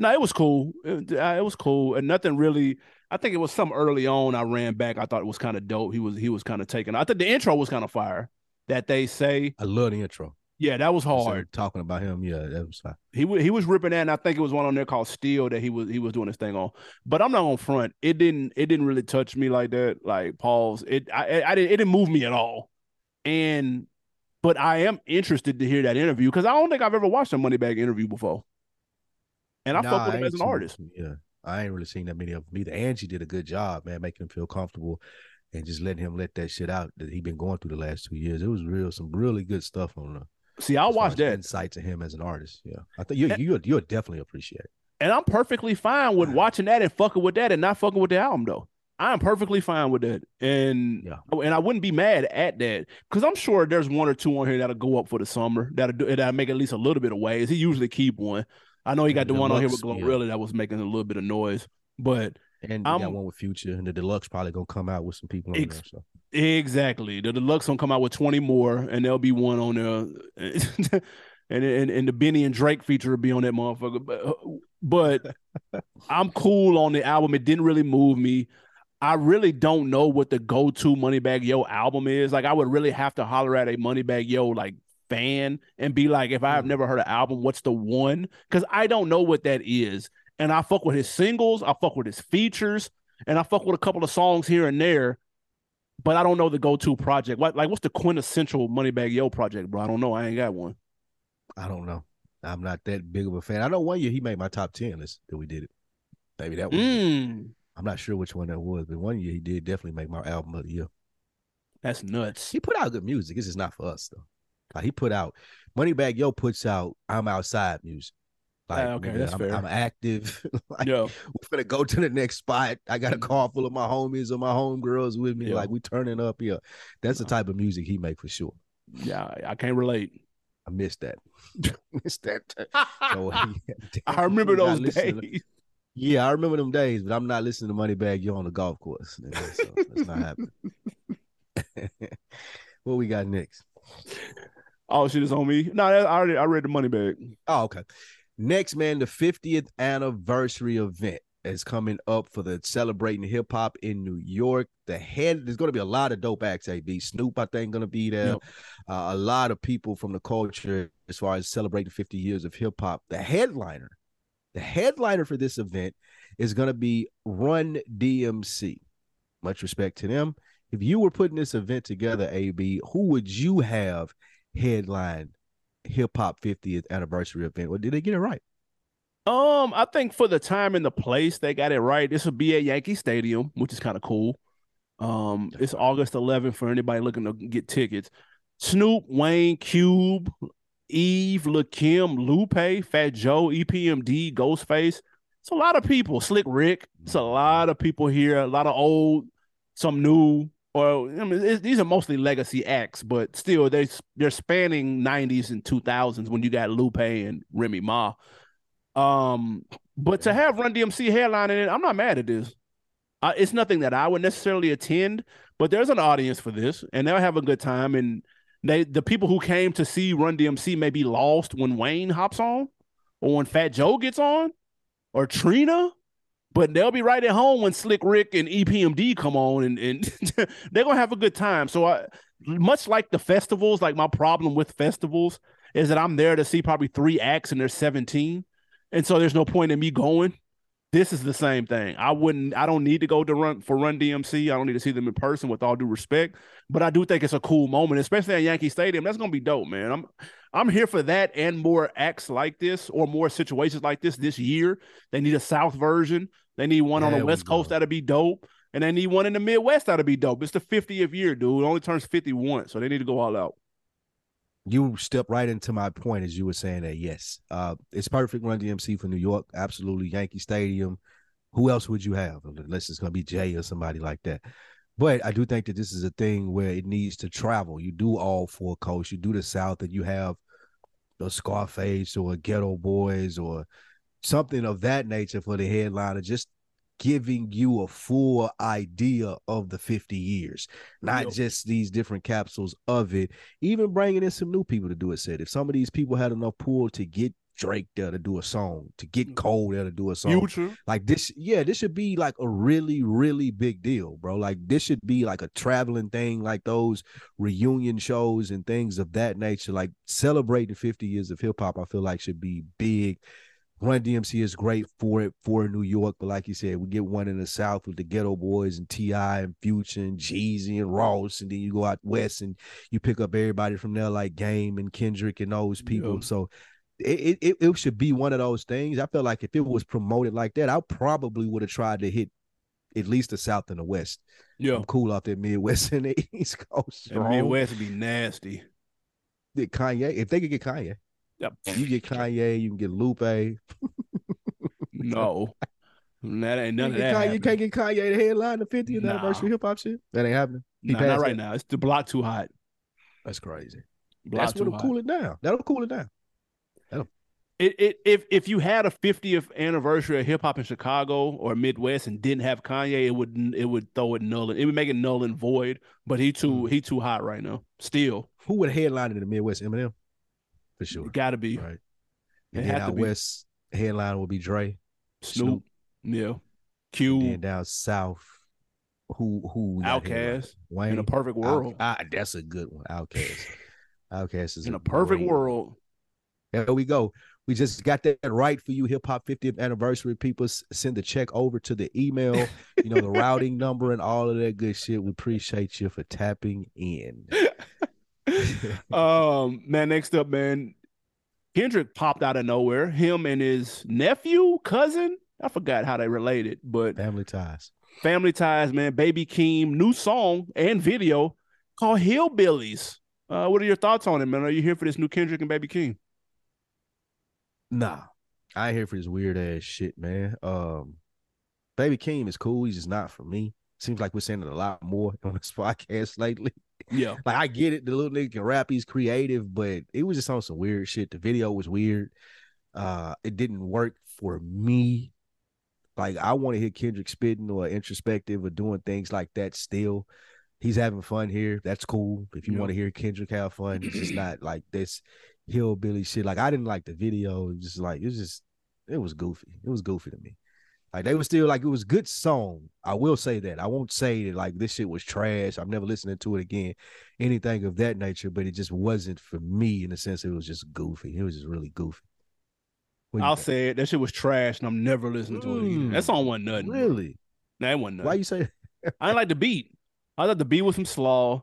no, it was cool. It, uh, it was cool, and nothing really. I think it was some early on. I ran back. I thought it was kind of dope. He was he was kind of taking. I think the intro was kind of fire that they say. I love the intro. Yeah, that was hard. Talking about him, yeah, that was fine. He he was ripping that, and I think it was one on there called Steel that he was he was doing his thing on. But I'm not on front. It didn't it didn't really touch me like that. Like Paul's, it I, I didn't it didn't move me at all. And but I am interested to hear that interview because I don't think I've ever watched a Moneybagg interview before. And I nah, fuck with him as an artist. Yeah, I ain't really seen that many of them either. Angie did a good job, man, making him feel comfortable and just letting him let that shit out that he been going through the last two years. It was real, some really good stuff on the. See, I'll watch that insight to him as an artist. Yeah, I think you you you'll definitely appreciate it. And I'm perfectly fine with watching that and fucking with that and not fucking with the album though. I'm perfectly fine with that, and yeah. Oh, and I wouldn't be mad at that because I'm sure there's one or two on here that'll go up for the summer that'll do that'll make at least a little bit of waves. He usually keep one. I know he got the, the one on here with Glorilla yeah. that was making a little bit of noise, but and you got one with Future, and the deluxe probably gonna come out with some people on ex- there. So exactly, the deluxe gonna come out with twenty more, and there'll be one on there, and, and and the Benny and Drake feature will be on that motherfucker. But but I'm cool on the album. It didn't really move me. I really don't know what the go-to Moneybagg Yo album is. Like I would really have to holler at a Moneybagg Yo like fan and be like, if I've mm. never heard an album, what's the one? Because I don't know what that is and I fuck with his singles, I fuck with his features, and I fuck with a couple of songs here and there. But I don't know the go-to project. What like what's the quintessential Moneybagg Yo project, bro? I don't know. I ain't got one. I don't know. I'm not that big of a fan. I know one year he made my top ten list that we did it. Maybe that one. Mm. I'm not sure which one that was, but one year he did definitely make my album of the year. That's nuts. He put out good music. It's just not for us though. Like he put out Moneybagg Yo puts out I'm outside music. Like, ah, okay, that's I'm, fair. I'm active. like, yeah. We're gonna go to the next spot. I got a car full of my homies or my homegirls with me. Yeah. Like we turning up here. That's the type of music he make for sure. Yeah, I can't relate. I missed that. missed that. so, I remember those days. yeah, I remember them days, but I'm not listening to Moneybagg Yo on the golf course. So that's not happening. what we got next? Oh shit, is on me. No, I already I read the Moneybagg. Oh, okay. Next, man, the 50th anniversary event is coming up for the celebrating hip hop in New York. The head there's going to be a lot of dope acts. AB Snoop, I think, going to be there. Yep. Uh, a lot of people from the culture as far as celebrating 50 years of hip hop. The headliner, the headliner for this event is going to be Run DMC. Much respect to them. If you were putting this event together, AB, who would you have headline hip hop 50th anniversary event. Or did they get it right? Um, I think for the time and the place, they got it right. This will be at Yankee Stadium, which is kind of cool. Um, it's August 11th for anybody looking to get tickets. Snoop, Wayne, Cube, Eve, Lakim, Lupe, Fat Joe, EPMD, Ghostface. It's a lot of people. Slick Rick. It's a lot of people here. A lot of old, some new or I mean, these are mostly legacy acts, but still they they're spanning '90s and 2000s when you got Lupe and Remy Ma. Um, but to have Run DMC headlining it, I'm not mad at this. Uh, it's nothing that I would necessarily attend, but there's an audience for this, and they'll have a good time. And they the people who came to see Run DMC may be lost when Wayne hops on, or when Fat Joe gets on, or Trina, but they'll be right at home when Slick Rick and EPMD come on, and and they're gonna have a good time. So I, much like the festivals, like my problem with festivals is that I'm there to see probably three acts and there's 17, and so there's no point in me going this is the same thing. I wouldn't. I don't need to go to run for Run DMC. I don't need to see them in person. With all due respect, but I do think it's a cool moment, especially at Yankee Stadium. That's gonna be dope, man. I'm I'm here for that and more acts like this or more situations like this this year. They need a South version. They need one on the West Coast that'll be dope, and they need one in the Midwest that'll be dope. It's the 50th year, dude. It only turns 51, so they need to go all out you step right into my point as you were saying that yes uh it's perfect run dmc for new york absolutely yankee stadium who else would you have unless it's going to be jay or somebody like that but i do think that this is a thing where it needs to travel you do all four coasts you do the south and you have the scarface or Geto Boys or something of that nature for the headliner just giving you a full idea of the 50 years, not yep. just these different capsules of it. Even bringing in some new people to do it. Said if some of these people had enough pull to get Drake there to do a song, to get mm-hmm. Cole there to do a song, Future. like this, yeah, this should be like a really, really big deal, bro. Like this should be like a traveling thing, like those reunion shows and things of that nature. Like celebrating 50 years of hip hop, I feel like should be big Run DMC is great for it for New York, but like you said, we get one in the South with the Geto Boys and T.I. and Future and Jeezy and Ross, and then you go out west and you pick up everybody from there like Game and Kendrick and those people. Yeah. So it, it it should be one of those things. I feel like if it was promoted like that, I probably would have tried to hit at least the South and the West. Yeah, I'm cool off that Midwest and the East Coast. The Midwest would be nasty. Did Kanye if they could get Kanye? Yep. You get Kanye, you can get Lupe. no. That ain't none you of that. Kanye, you can't get Kanye to headline the 50th nah. anniversary hip hop shit. That ain't happening. Nah, not right now. It's the block too hot. That's crazy. Block That's what'll hot. cool it down. That'll cool it down. It, it if if you had a 50th anniversary of hip hop in Chicago or Midwest and didn't have Kanye, it would it would throw it null. It would make it null and void. But he too mm. he too hot right now. Still, who would headline in the Midwest? Eminem for sure. Got to be right. And then out west, headline would be Dre, Snoop, Snoop. yeah, Q. And down south, who who OutKast, Wayne in a perfect world. Out, that's a good one. OutKast, OutKast is in a, a perfect world. There we go. We just got that right for you, Hip Hop 50th anniversary. People send the check over to the email, you know, the routing number and all of that good shit. We appreciate you for tapping in. um, man, next up, man, Kendrick popped out of nowhere. Him and his nephew, cousin, I forgot how they related, but family ties. Family ties, man. Baby Keem, new song and video called Hillbillies. Uh, what are your thoughts on it, man? Are you here for this new Kendrick and Baby Keem? Nah, I ain't here for this weird ass shit, man. Um, Baby Keem is cool. He's just not for me. Seems like we're saying it a lot more on this podcast lately. Yeah. like I get it. The little nigga can rap, he's creative, but it was just on some weird shit. The video was weird. Uh, it didn't work for me. Like I want to hear Kendrick spitting or introspective or doing things like that still. He's having fun here. That's cool. If you want to hear Kendrick have fun, it's just not like this hillbilly shit. Like I didn't like the video. It just like it was just it was goofy. It was goofy to me. Like they were still like it was good song. I will say that. I won't say that like this shit was trash. I'm never listening to it again, anything of that nature. But it just wasn't for me in the sense it was just goofy. It was just really goofy. I'll think? say it. That shit was trash, and I'm never listening to it again. That mm. song wasn't nothing. Really? Nah, it wasn't nothing. Why you say? I didn't like the beat. I thought the beat was some slaw.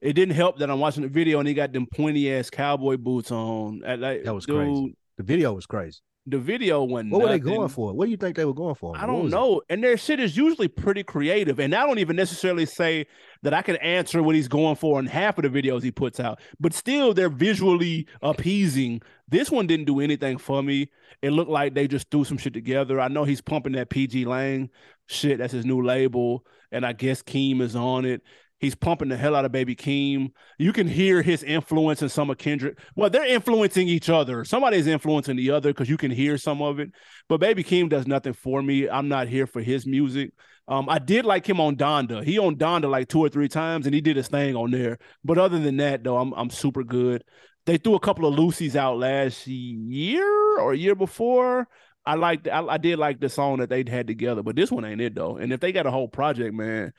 It didn't help that I'm watching the video and he got them pointy ass cowboy boots on. Like, that was dude, crazy. The video was crazy the video went. What were they going for? What do you think they were going for? I don't know. It? And their shit is usually pretty creative. And I don't even necessarily say that I can answer what he's going for in half of the videos he puts out. But still, they're visually appeasing. This one didn't do anything for me. It looked like they just threw some shit together. I know he's pumping that pgLang shit. That's his new label, and I guess Keem is on it. He's pumping the hell out of Baby Keem. You can hear his influence in some of Kendrick. Well, they're influencing each other. Somebody's influencing the other because you can hear some of it. But Baby Keem does nothing for me. I'm not here for his music. Um, I did like him on Donda. He on Donda like two or three times, and he did his thing on there. But other than that, though, I'm I'm super good. They threw a couple of Lucy's out last year or year before. I liked I, I did like the song that they'd had together, but this one ain't it though. And if they got a whole project, man,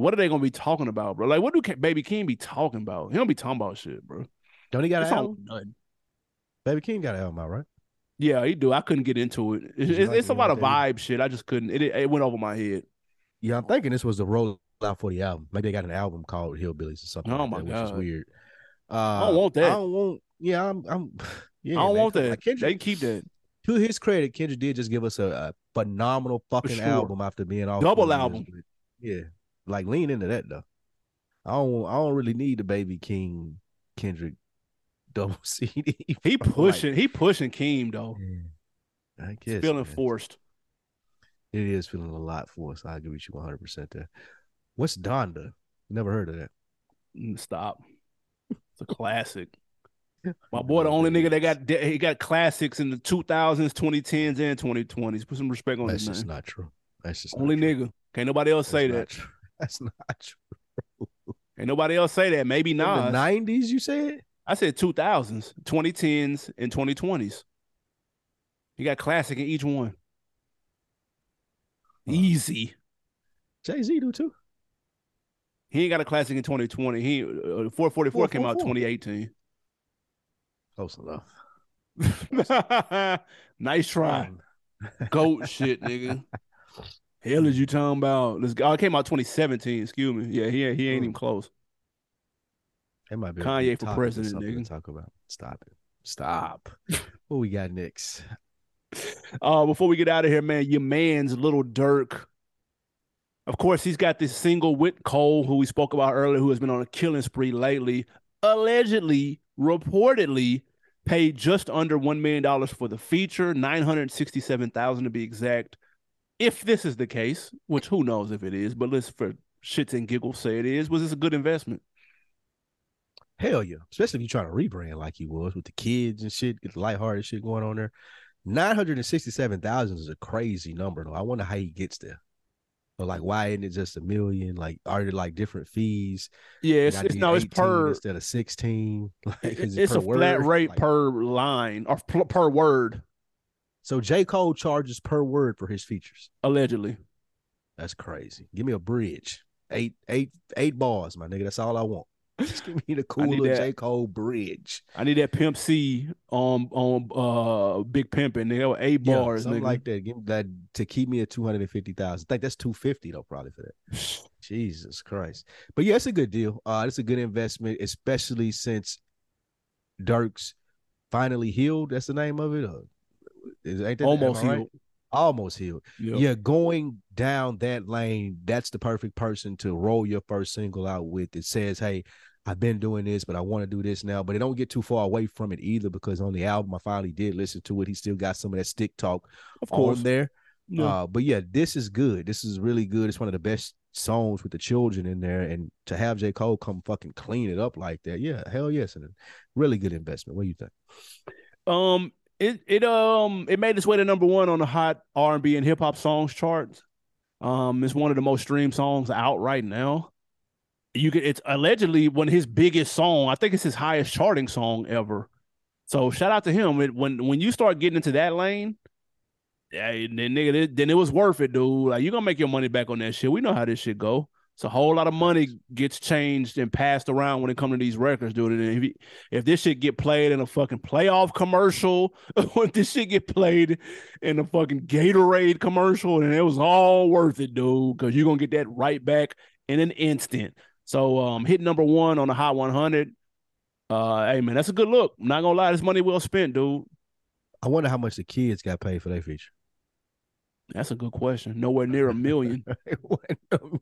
what are they gonna be talking about, bro? Like, what do Baby Keem be talking about? He don't be talking about shit, bro. Don't he got This an album? none. Baby Keem got an album out, right? Yeah, he do. I couldn't get into it. It's, it's, like it's a lot of vibe shit. I just couldn't. It it went over my head. Yeah, I'm thinking this was the rollout for the album. Maybe they got an album called Hillbillies or something. Oh like my that, which is weird. Uh, I don't want that. I don't want. Yeah, I'm. I'm. Yeah, I don't man, want that. Like they Kendrick, can keep that to his credit, Kendrick did just give us a, a phenomenal fucking sure. album after being off Double album. Yeah, like lean into that though. I don't. I don't really need the Baby Keem Kendrick double CD. He bro. Like, pushing. he pushing Keem though. I It's guess feeling man. forced. It is feeling a lot for us. I agree with you 100 percent there. What's Donda? Never heard of that. Mm, Stop. It's a classic. My boy, the only nigga that got he got classics in the 2000s, 2010s, and 2020s. Put some respect on That's his just name. not true. That's just Only not true. nigga. Can't nobody else That's say that. true. That's not true. Ain't nobody else say that. Maybe not. 90s, you said? I said 2000s, 2010s, and 2020s. You got classic in each one. Huh. Easy. Jay Z do too. He ain't got a classic in 2020. He uh, 444 came out 2018. Close enough. nice try. Goat shit, nigga. Hell is you talking about? Let's go. Oh, it came out 2017. Excuse me. Yeah, he ain't- he ain't Hmm. even close. It might be Kanye for president, something to nigga. Talk about. Stop it. Stop. what we got next? Uh, before we get out of here, man, your man's Lil Durk. Of course, he's got this single with Cole, who we spoke about earlier, who has been on a killing spree lately. Allegedly, reportedly, paid just under one million dollars for the feature, nine hundred sixty-seven thousand to be exact. If this is the case, which who knows if it is, but let's for shits and giggles say it is. Was this a good investment? Hell yeah. Especially if you're trying to rebrand like he was with the kids and shit, get the lighthearted shit going on there. 967,000 is a crazy number though. I wonder how he gets there. Or like why isn't it just a million? Like are there like different fees? Yeah, it's, it's no, it's per. instead of 16. Like is it It's a flat word? rate Like, per line or per word, So J. Cole charges per word for his features. allegedly. That's crazy. Give me a bridge. Eight, eight, eight bars, my nigga. That's all I want. Just give me the cool. J. Cole bridge. I need that Pimp C on on uh Big Pimpin'. They were eight Yeah, bars, something nigga. like that. Give me that to keep me at 250,000. I think that's 250 though, probably for that. Jesus Christ. But yeah, it's a good deal. Uh, it's a good investment, especially since Durk's finally healed. That's the name of it. Uh, is, ain't that, Almost right? healed. Almost healed. Yep. Yeah, going down that lane, that's the perfect person to roll your first single out with. It says, Hey, I've been doing this, but I want to do this now. But it don't get too far away from it either, because on the album I finally did listen to it. He still got some of that stick talk Of course. there. Yeah. Uh, but yeah, this is good. This is really good. It's one of the best songs with the children in there, and to have J Cole come fucking clean it up like that, yeah, hell yes, and a really good investment. What do you think? Um, it it um it made its way to number one on the hot R and B and hip hop songs charts. Um, it's one of the most streamed songs out right now. You could it's allegedly one of his biggest song. I think it's his highest charting song ever. So shout out to him. It, when when you start getting into that lane, yeah, then nigga, then it was worth it, dude. Like you gonna make your money back on that shit. We know how this shit go. It's a whole lot of money gets changed and passed around when it comes to these records, dude. And if, you- if this shit get played in a fucking playoff commercial, when this shit get played in a fucking Gatorade commercial, and it was all worth it, dude, because you're gonna get that right back in an instant. So um hit number one on the Hot 100. Uh hey man, that's a good look. I'm not gonna lie, this money well spent, dude. I wonder how much the kids got paid for their feature. That's a good question. Nowhere near a million. A million.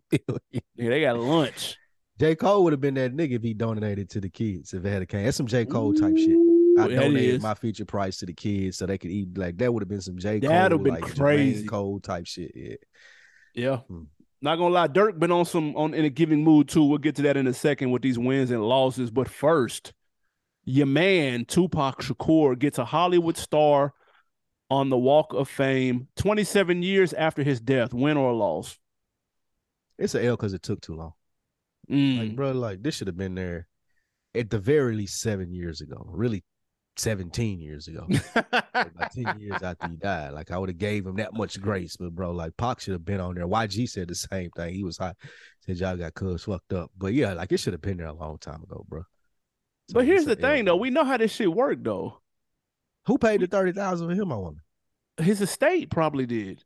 yeah, they got lunch. J. Cole would have been that nigga if he donated to the kids if it had a can. That's some J. Cole type shit. I donated my feature price to the kids so they could eat like that would have been some J. Cole That'd have been like crazy. Cole type shit. Yeah. Yeah. Hmm. Not gonna lie, Durk been on some on in a giving mood too. We'll get to that in a second with these wins and losses. But first, your man Tupac Shakur gets a Hollywood star on the Walk of Fame 27 years after his death, win or loss. It's an L because it took too long. Mm. Like, bro, like this should have been there at the very least seven years ago. Really, seventeen years ago. like 10 years after he died. Like I would have gave him that much grace. But bro, like Pac should have been on there. YG said the same thing. He was hot. Said y'all got cuz fucked up. But yeah, like it should have been there a long time ago, bro. So but here's the a L. thing, though. We know how this shit worked, though. Who paid the thirty thousand for him? I wonder. His estate probably did.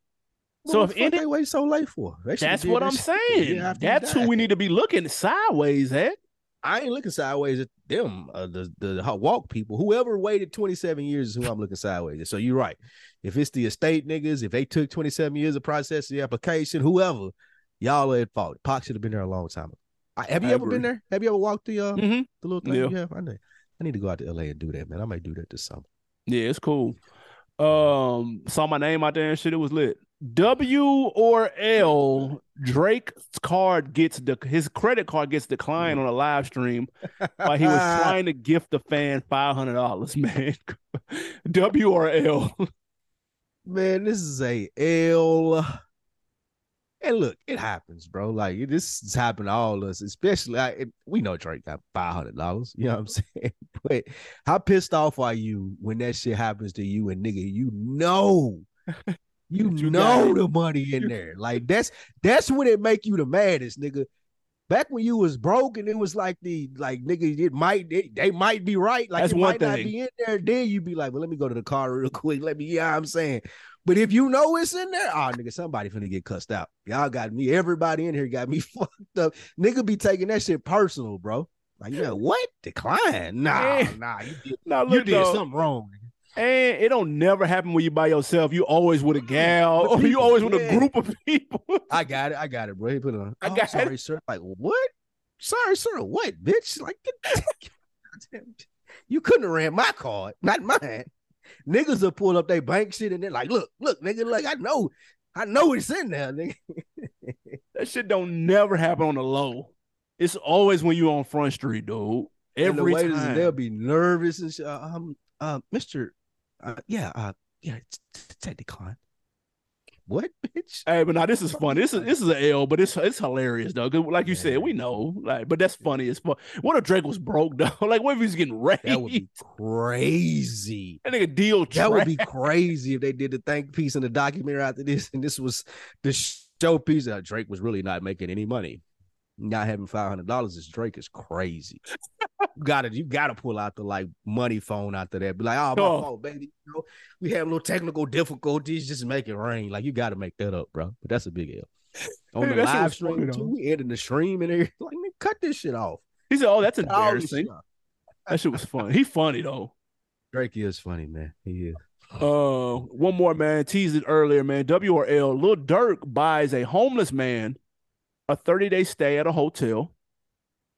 So if any- they wait so late for? That's what I'm saying. year after he That's who we need to be looking sideways at. I ain't looking sideways at them, uh, the the hot walk people. Whoever waited 27 years is who I'm looking sideways at. So you're right. If it's the estate niggas, if they took 27 years to process the application, whoever, y'all are at fault. Pac should have been there a long time ago. I, have you I ever agree. been there? Have you ever walked the uh, hmm the little thing? Yeah. I need, I need to go out to LA and do that, man. I might do that this summer. Yeah, it's cool. Um, saw my name out there and shit. It was lit. W or L, Drake's card gets the his credit card gets declined on a live stream while he was trying to gift the fan five hundred dollars. Man, W or L. Man, this is a L. And look, it happens, bro. Like this has happened to all of us, especially like, it- we know Drake got five hundred dollars. You know what I'm saying? But how pissed off are you when that shit happens to you and nigga, you know, you, You know the money in there. Like that's that's when it make you the maddest, nigga. Back when you was broke and it was like the like nigga, it might it, they might be right. Like That's it might not be in there. Then you'd be like, well, let me go to the car real quick. Let me, yeah, I'm saying. But if you know it's in there, oh nigga, somebody finna get cussed out. Y'all got me. Everybody in here got me fucked up. Nigga be taking that shit personal, bro. Like, yeah, what? Decline? Nah, Yeah. nah. You did, Now you did though, something wrong. and it don't never happen when you by yourself. You always with a gal, or you always with a group of people. I got it. I got it, bro. He put it on. I Oh, got sorry, sir. Like, what? Sorry, sir. What, bitch? Like, you couldn't have ran my card, not mine. Niggas will pull up their bank shit and they're like, look, look, nigga, like I know, I know it's in there, nigga. That shit don't never happen on the low. It's always when you on Front Street, dude. and the Every time they'll be nervous and shit. Uh, Um, uh, Mister, uh, yeah, uh, yeah, t- t- take decline. What, bitch? Hey, but now this is funny. This is this is an L, but it's it's hilarious though. 'Cause like you said, we know, like, but that's funny as fuck. What if Drake was broke though? like, what if he's getting raped? That would be crazy. that nigga deal. That would be crazy if they did the thank piece in the documentary after this, and this was the show piece. Uh, Drake was really not making any money. Not having five hundred dollars is Drake is crazy. you gotta, you gotta pull out the like money phone after that. Be like, oh my Oh. fault, baby. You know, we have little technical difficulties. Just make it rain. Like you gotta make that up, bro. But that's a big L. On Hey, the live stream too, we ended the stream and everything. Like, man, cut this shit off. He said, "Oh, that's Cut all this embarrassing." That shit was funny. He funny though. Drake is funny, man. He is. Uh, one more man teased it earlier, man. W or L. Lil Durk buys a homeless man a 30 day stay at a hotel,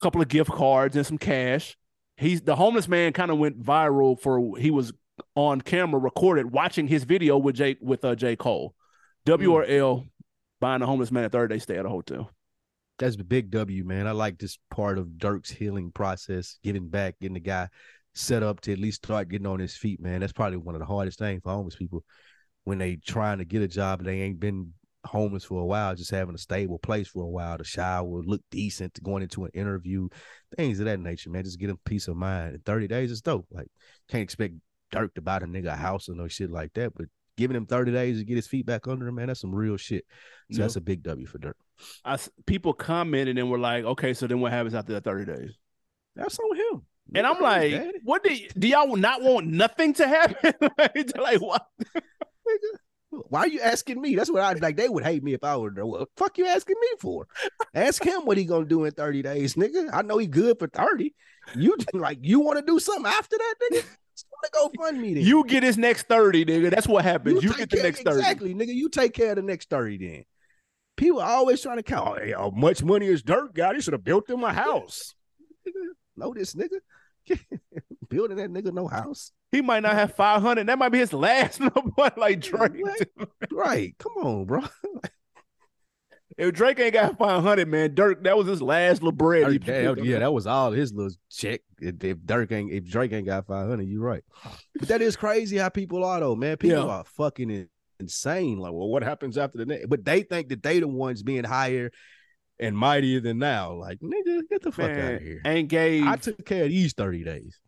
a couple of gift cards and some cash. He's the homeless man kind of went viral for he was on camera recorded watching his video with Jake with uh J. Cole. WRL Mm. buying a homeless man a 30 day stay at a hotel. That's a big W, man. I like this part of Durk's healing process, giving back, getting the guy set up to at least start getting on his feet, man. That's probably one of the hardest things for homeless people when they trying to get a job and they ain't been homeless for a while, just having a stable place for a while to shower, look decent, going into an interview, things of that nature, man. Just get them peace of mind. In 30 days is dope. Like, can't expect Durk to buy the nigga a house or no shit like that, but giving him 30 days to get his feet back under him, man, that's some real shit. So Yep. that's a big W for Durk. I people commented and were like, okay, so then what happens after the 30 days? That's on him. And I'm like, daddy. what do, y- do y'all not want nothing to happen? like, what? Why are you asking me? That's what I like. They would hate me if I were there. What the fuck you asking me for? Ask him what he gonna do in 30 days, nigga. I know he good for 30. You like you want to do something after that, nigga? Go fund me then. You get his next 30, nigga. That's what happens. You, take get the next 30. Exactly, nigga. You take care of the next 30 then. People are always trying to count. Oh, hey, how much money is Durk got? He should have built him a house. know this nigga? Building that nigga no house. He might not have 500. That might be his last number, like Drake. Right. Come on, bro. if Drake ain't got 500, man, Durk, that was his last little bread. Durk, that, yeah, that was all his little check. If, if Durk ain't, if Drake ain't got 500, you're right. But that is crazy how people are, though, man. People Yeah. are fucking insane. Like, well, what happens after the next? But they think that they the ones being higher and mightier than now. Like, nigga, get the fuck out of here. ain't gave I took care of these 30 days.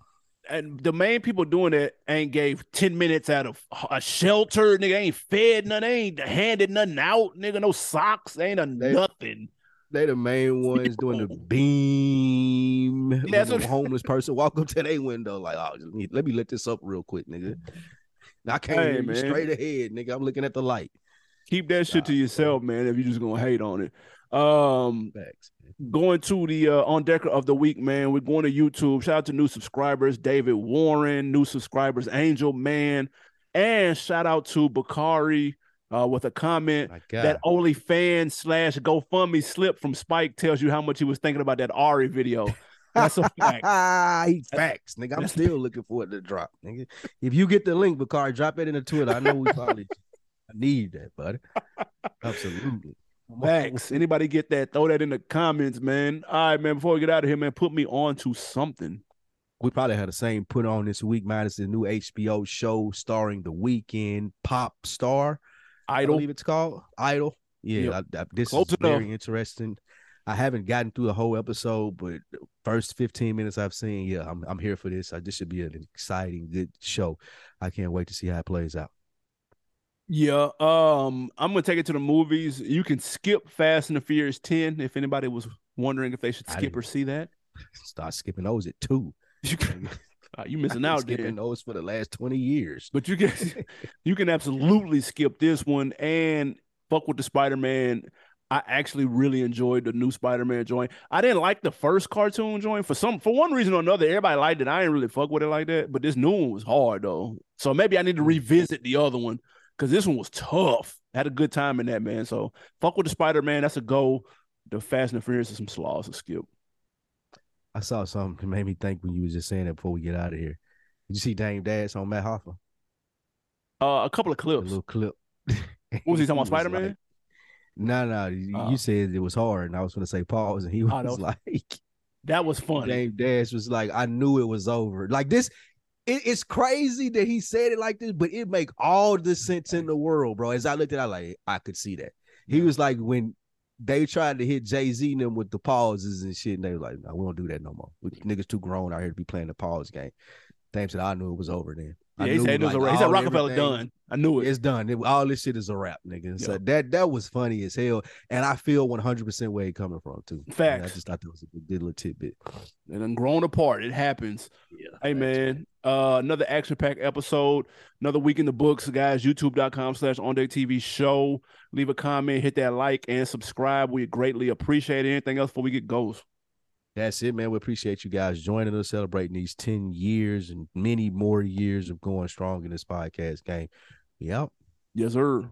And the main people doing it ain't gave 10 minutes out of a shelter, nigga. Ain't fed none, ain't handed nothing out, nigga. No socks, ain't a They- nothing. They the main ones doing the beam. that's the homeless person walk up to their window, like, oh, let me, let me let this up real quick, nigga. I can't Hey, hear you straight ahead, nigga. I'm looking at the light. Keep that shit to yourself, man, if you just gonna hate on it. Um, Facts. Going to the uh, on decker of the week, man. We're going to YouTube. Shout out to new subscribers, David Warren, new subscribers, Angel Man, and shout out to Bakari uh, with a comment. That OnlyFans slash GoFundMe slip from Spike tells you how much he was thinking about that Ari video. That's a fact. he facts, nigga. I'm still looking for it to drop, nigga. If you get the link, Bakari, drop it in the Twitter. I know we probably need that, buddy. Absolutely. Facts. Anybody get that? Throw that in the comments, man. All right, man. Before we get out of here, man, put me on to something. We probably had the same put on this week, minus the new HBO show starring the Weeknd pop star. I Idol. believe it's called Idol. Yeah, I, I- this Close is enough. very interesting. I haven't gotten through the whole episode, but first 15 minutes I've seen, yeah, I'm I'm here for this. I, this should be an exciting, good show. I can't wait to see how it plays out. Yeah. Um, I'm gonna take it to the movies. You can skip Fast and the Furious 10 if anybody was wondering if they should skip or see that. Start skipping those at two. You can, uh, you missing out skipping there. those for the last 20 years. But you can you can absolutely skip this one and fuck with the Spider-Man. I actually really enjoyed the new Spider-Man joint. I didn't like the first cartoon joint for some for one reason or another. Everybody liked it. I didn't really fuck with it like that. But this new one was hard though. So maybe I need to revisit the other one because this one was tough. I had a good time in that man. So fuck with the Spider-Man. That's a go. The Fast and the Furious is some slaws to skip. I saw something that made me think when you was just saying it before we get out of here. Did you see Dame Dash on Math Hoffa? Uh, a couple of clips. A little clip. What was he talking about? Spider-Man? no, no. You, you said it was hard, and I was going to say pause, and he Oh, was was like, that was funny. Dame Dash was like, I knew it was over. Like this, it- it's crazy that he said it like this, but it make all the sense in the world, bro. As I looked at, it, I like, I could see that. He was like when they tried to hit Jay Z and them with the pauses and shit, and they were like, "No, we don't do that no more. We, niggas too grown out here to be playing the pause game." Dame that "I knew it was over then." I Yeah, he knew, said it was a like, wrap. He said Rockefeller done. I knew it. It's done. It- all this shit is a wrap, nigga. So that that was funny as hell, and I feel one hundred percent where he coming from too. And I just thought that was a good little tidbit. They done grown apart. It happens. Yeah. Hey man, uh, another action pack episode, another week in the books, guys. YouTube.com slash on deck TV show. Leave a comment, hit that like and subscribe. We greatly appreciate it. Anything else before we get goes? That's it, man. We appreciate you guys joining us, celebrating these 10 years and many more years of going strong in this podcast game. Out. Yes, sir.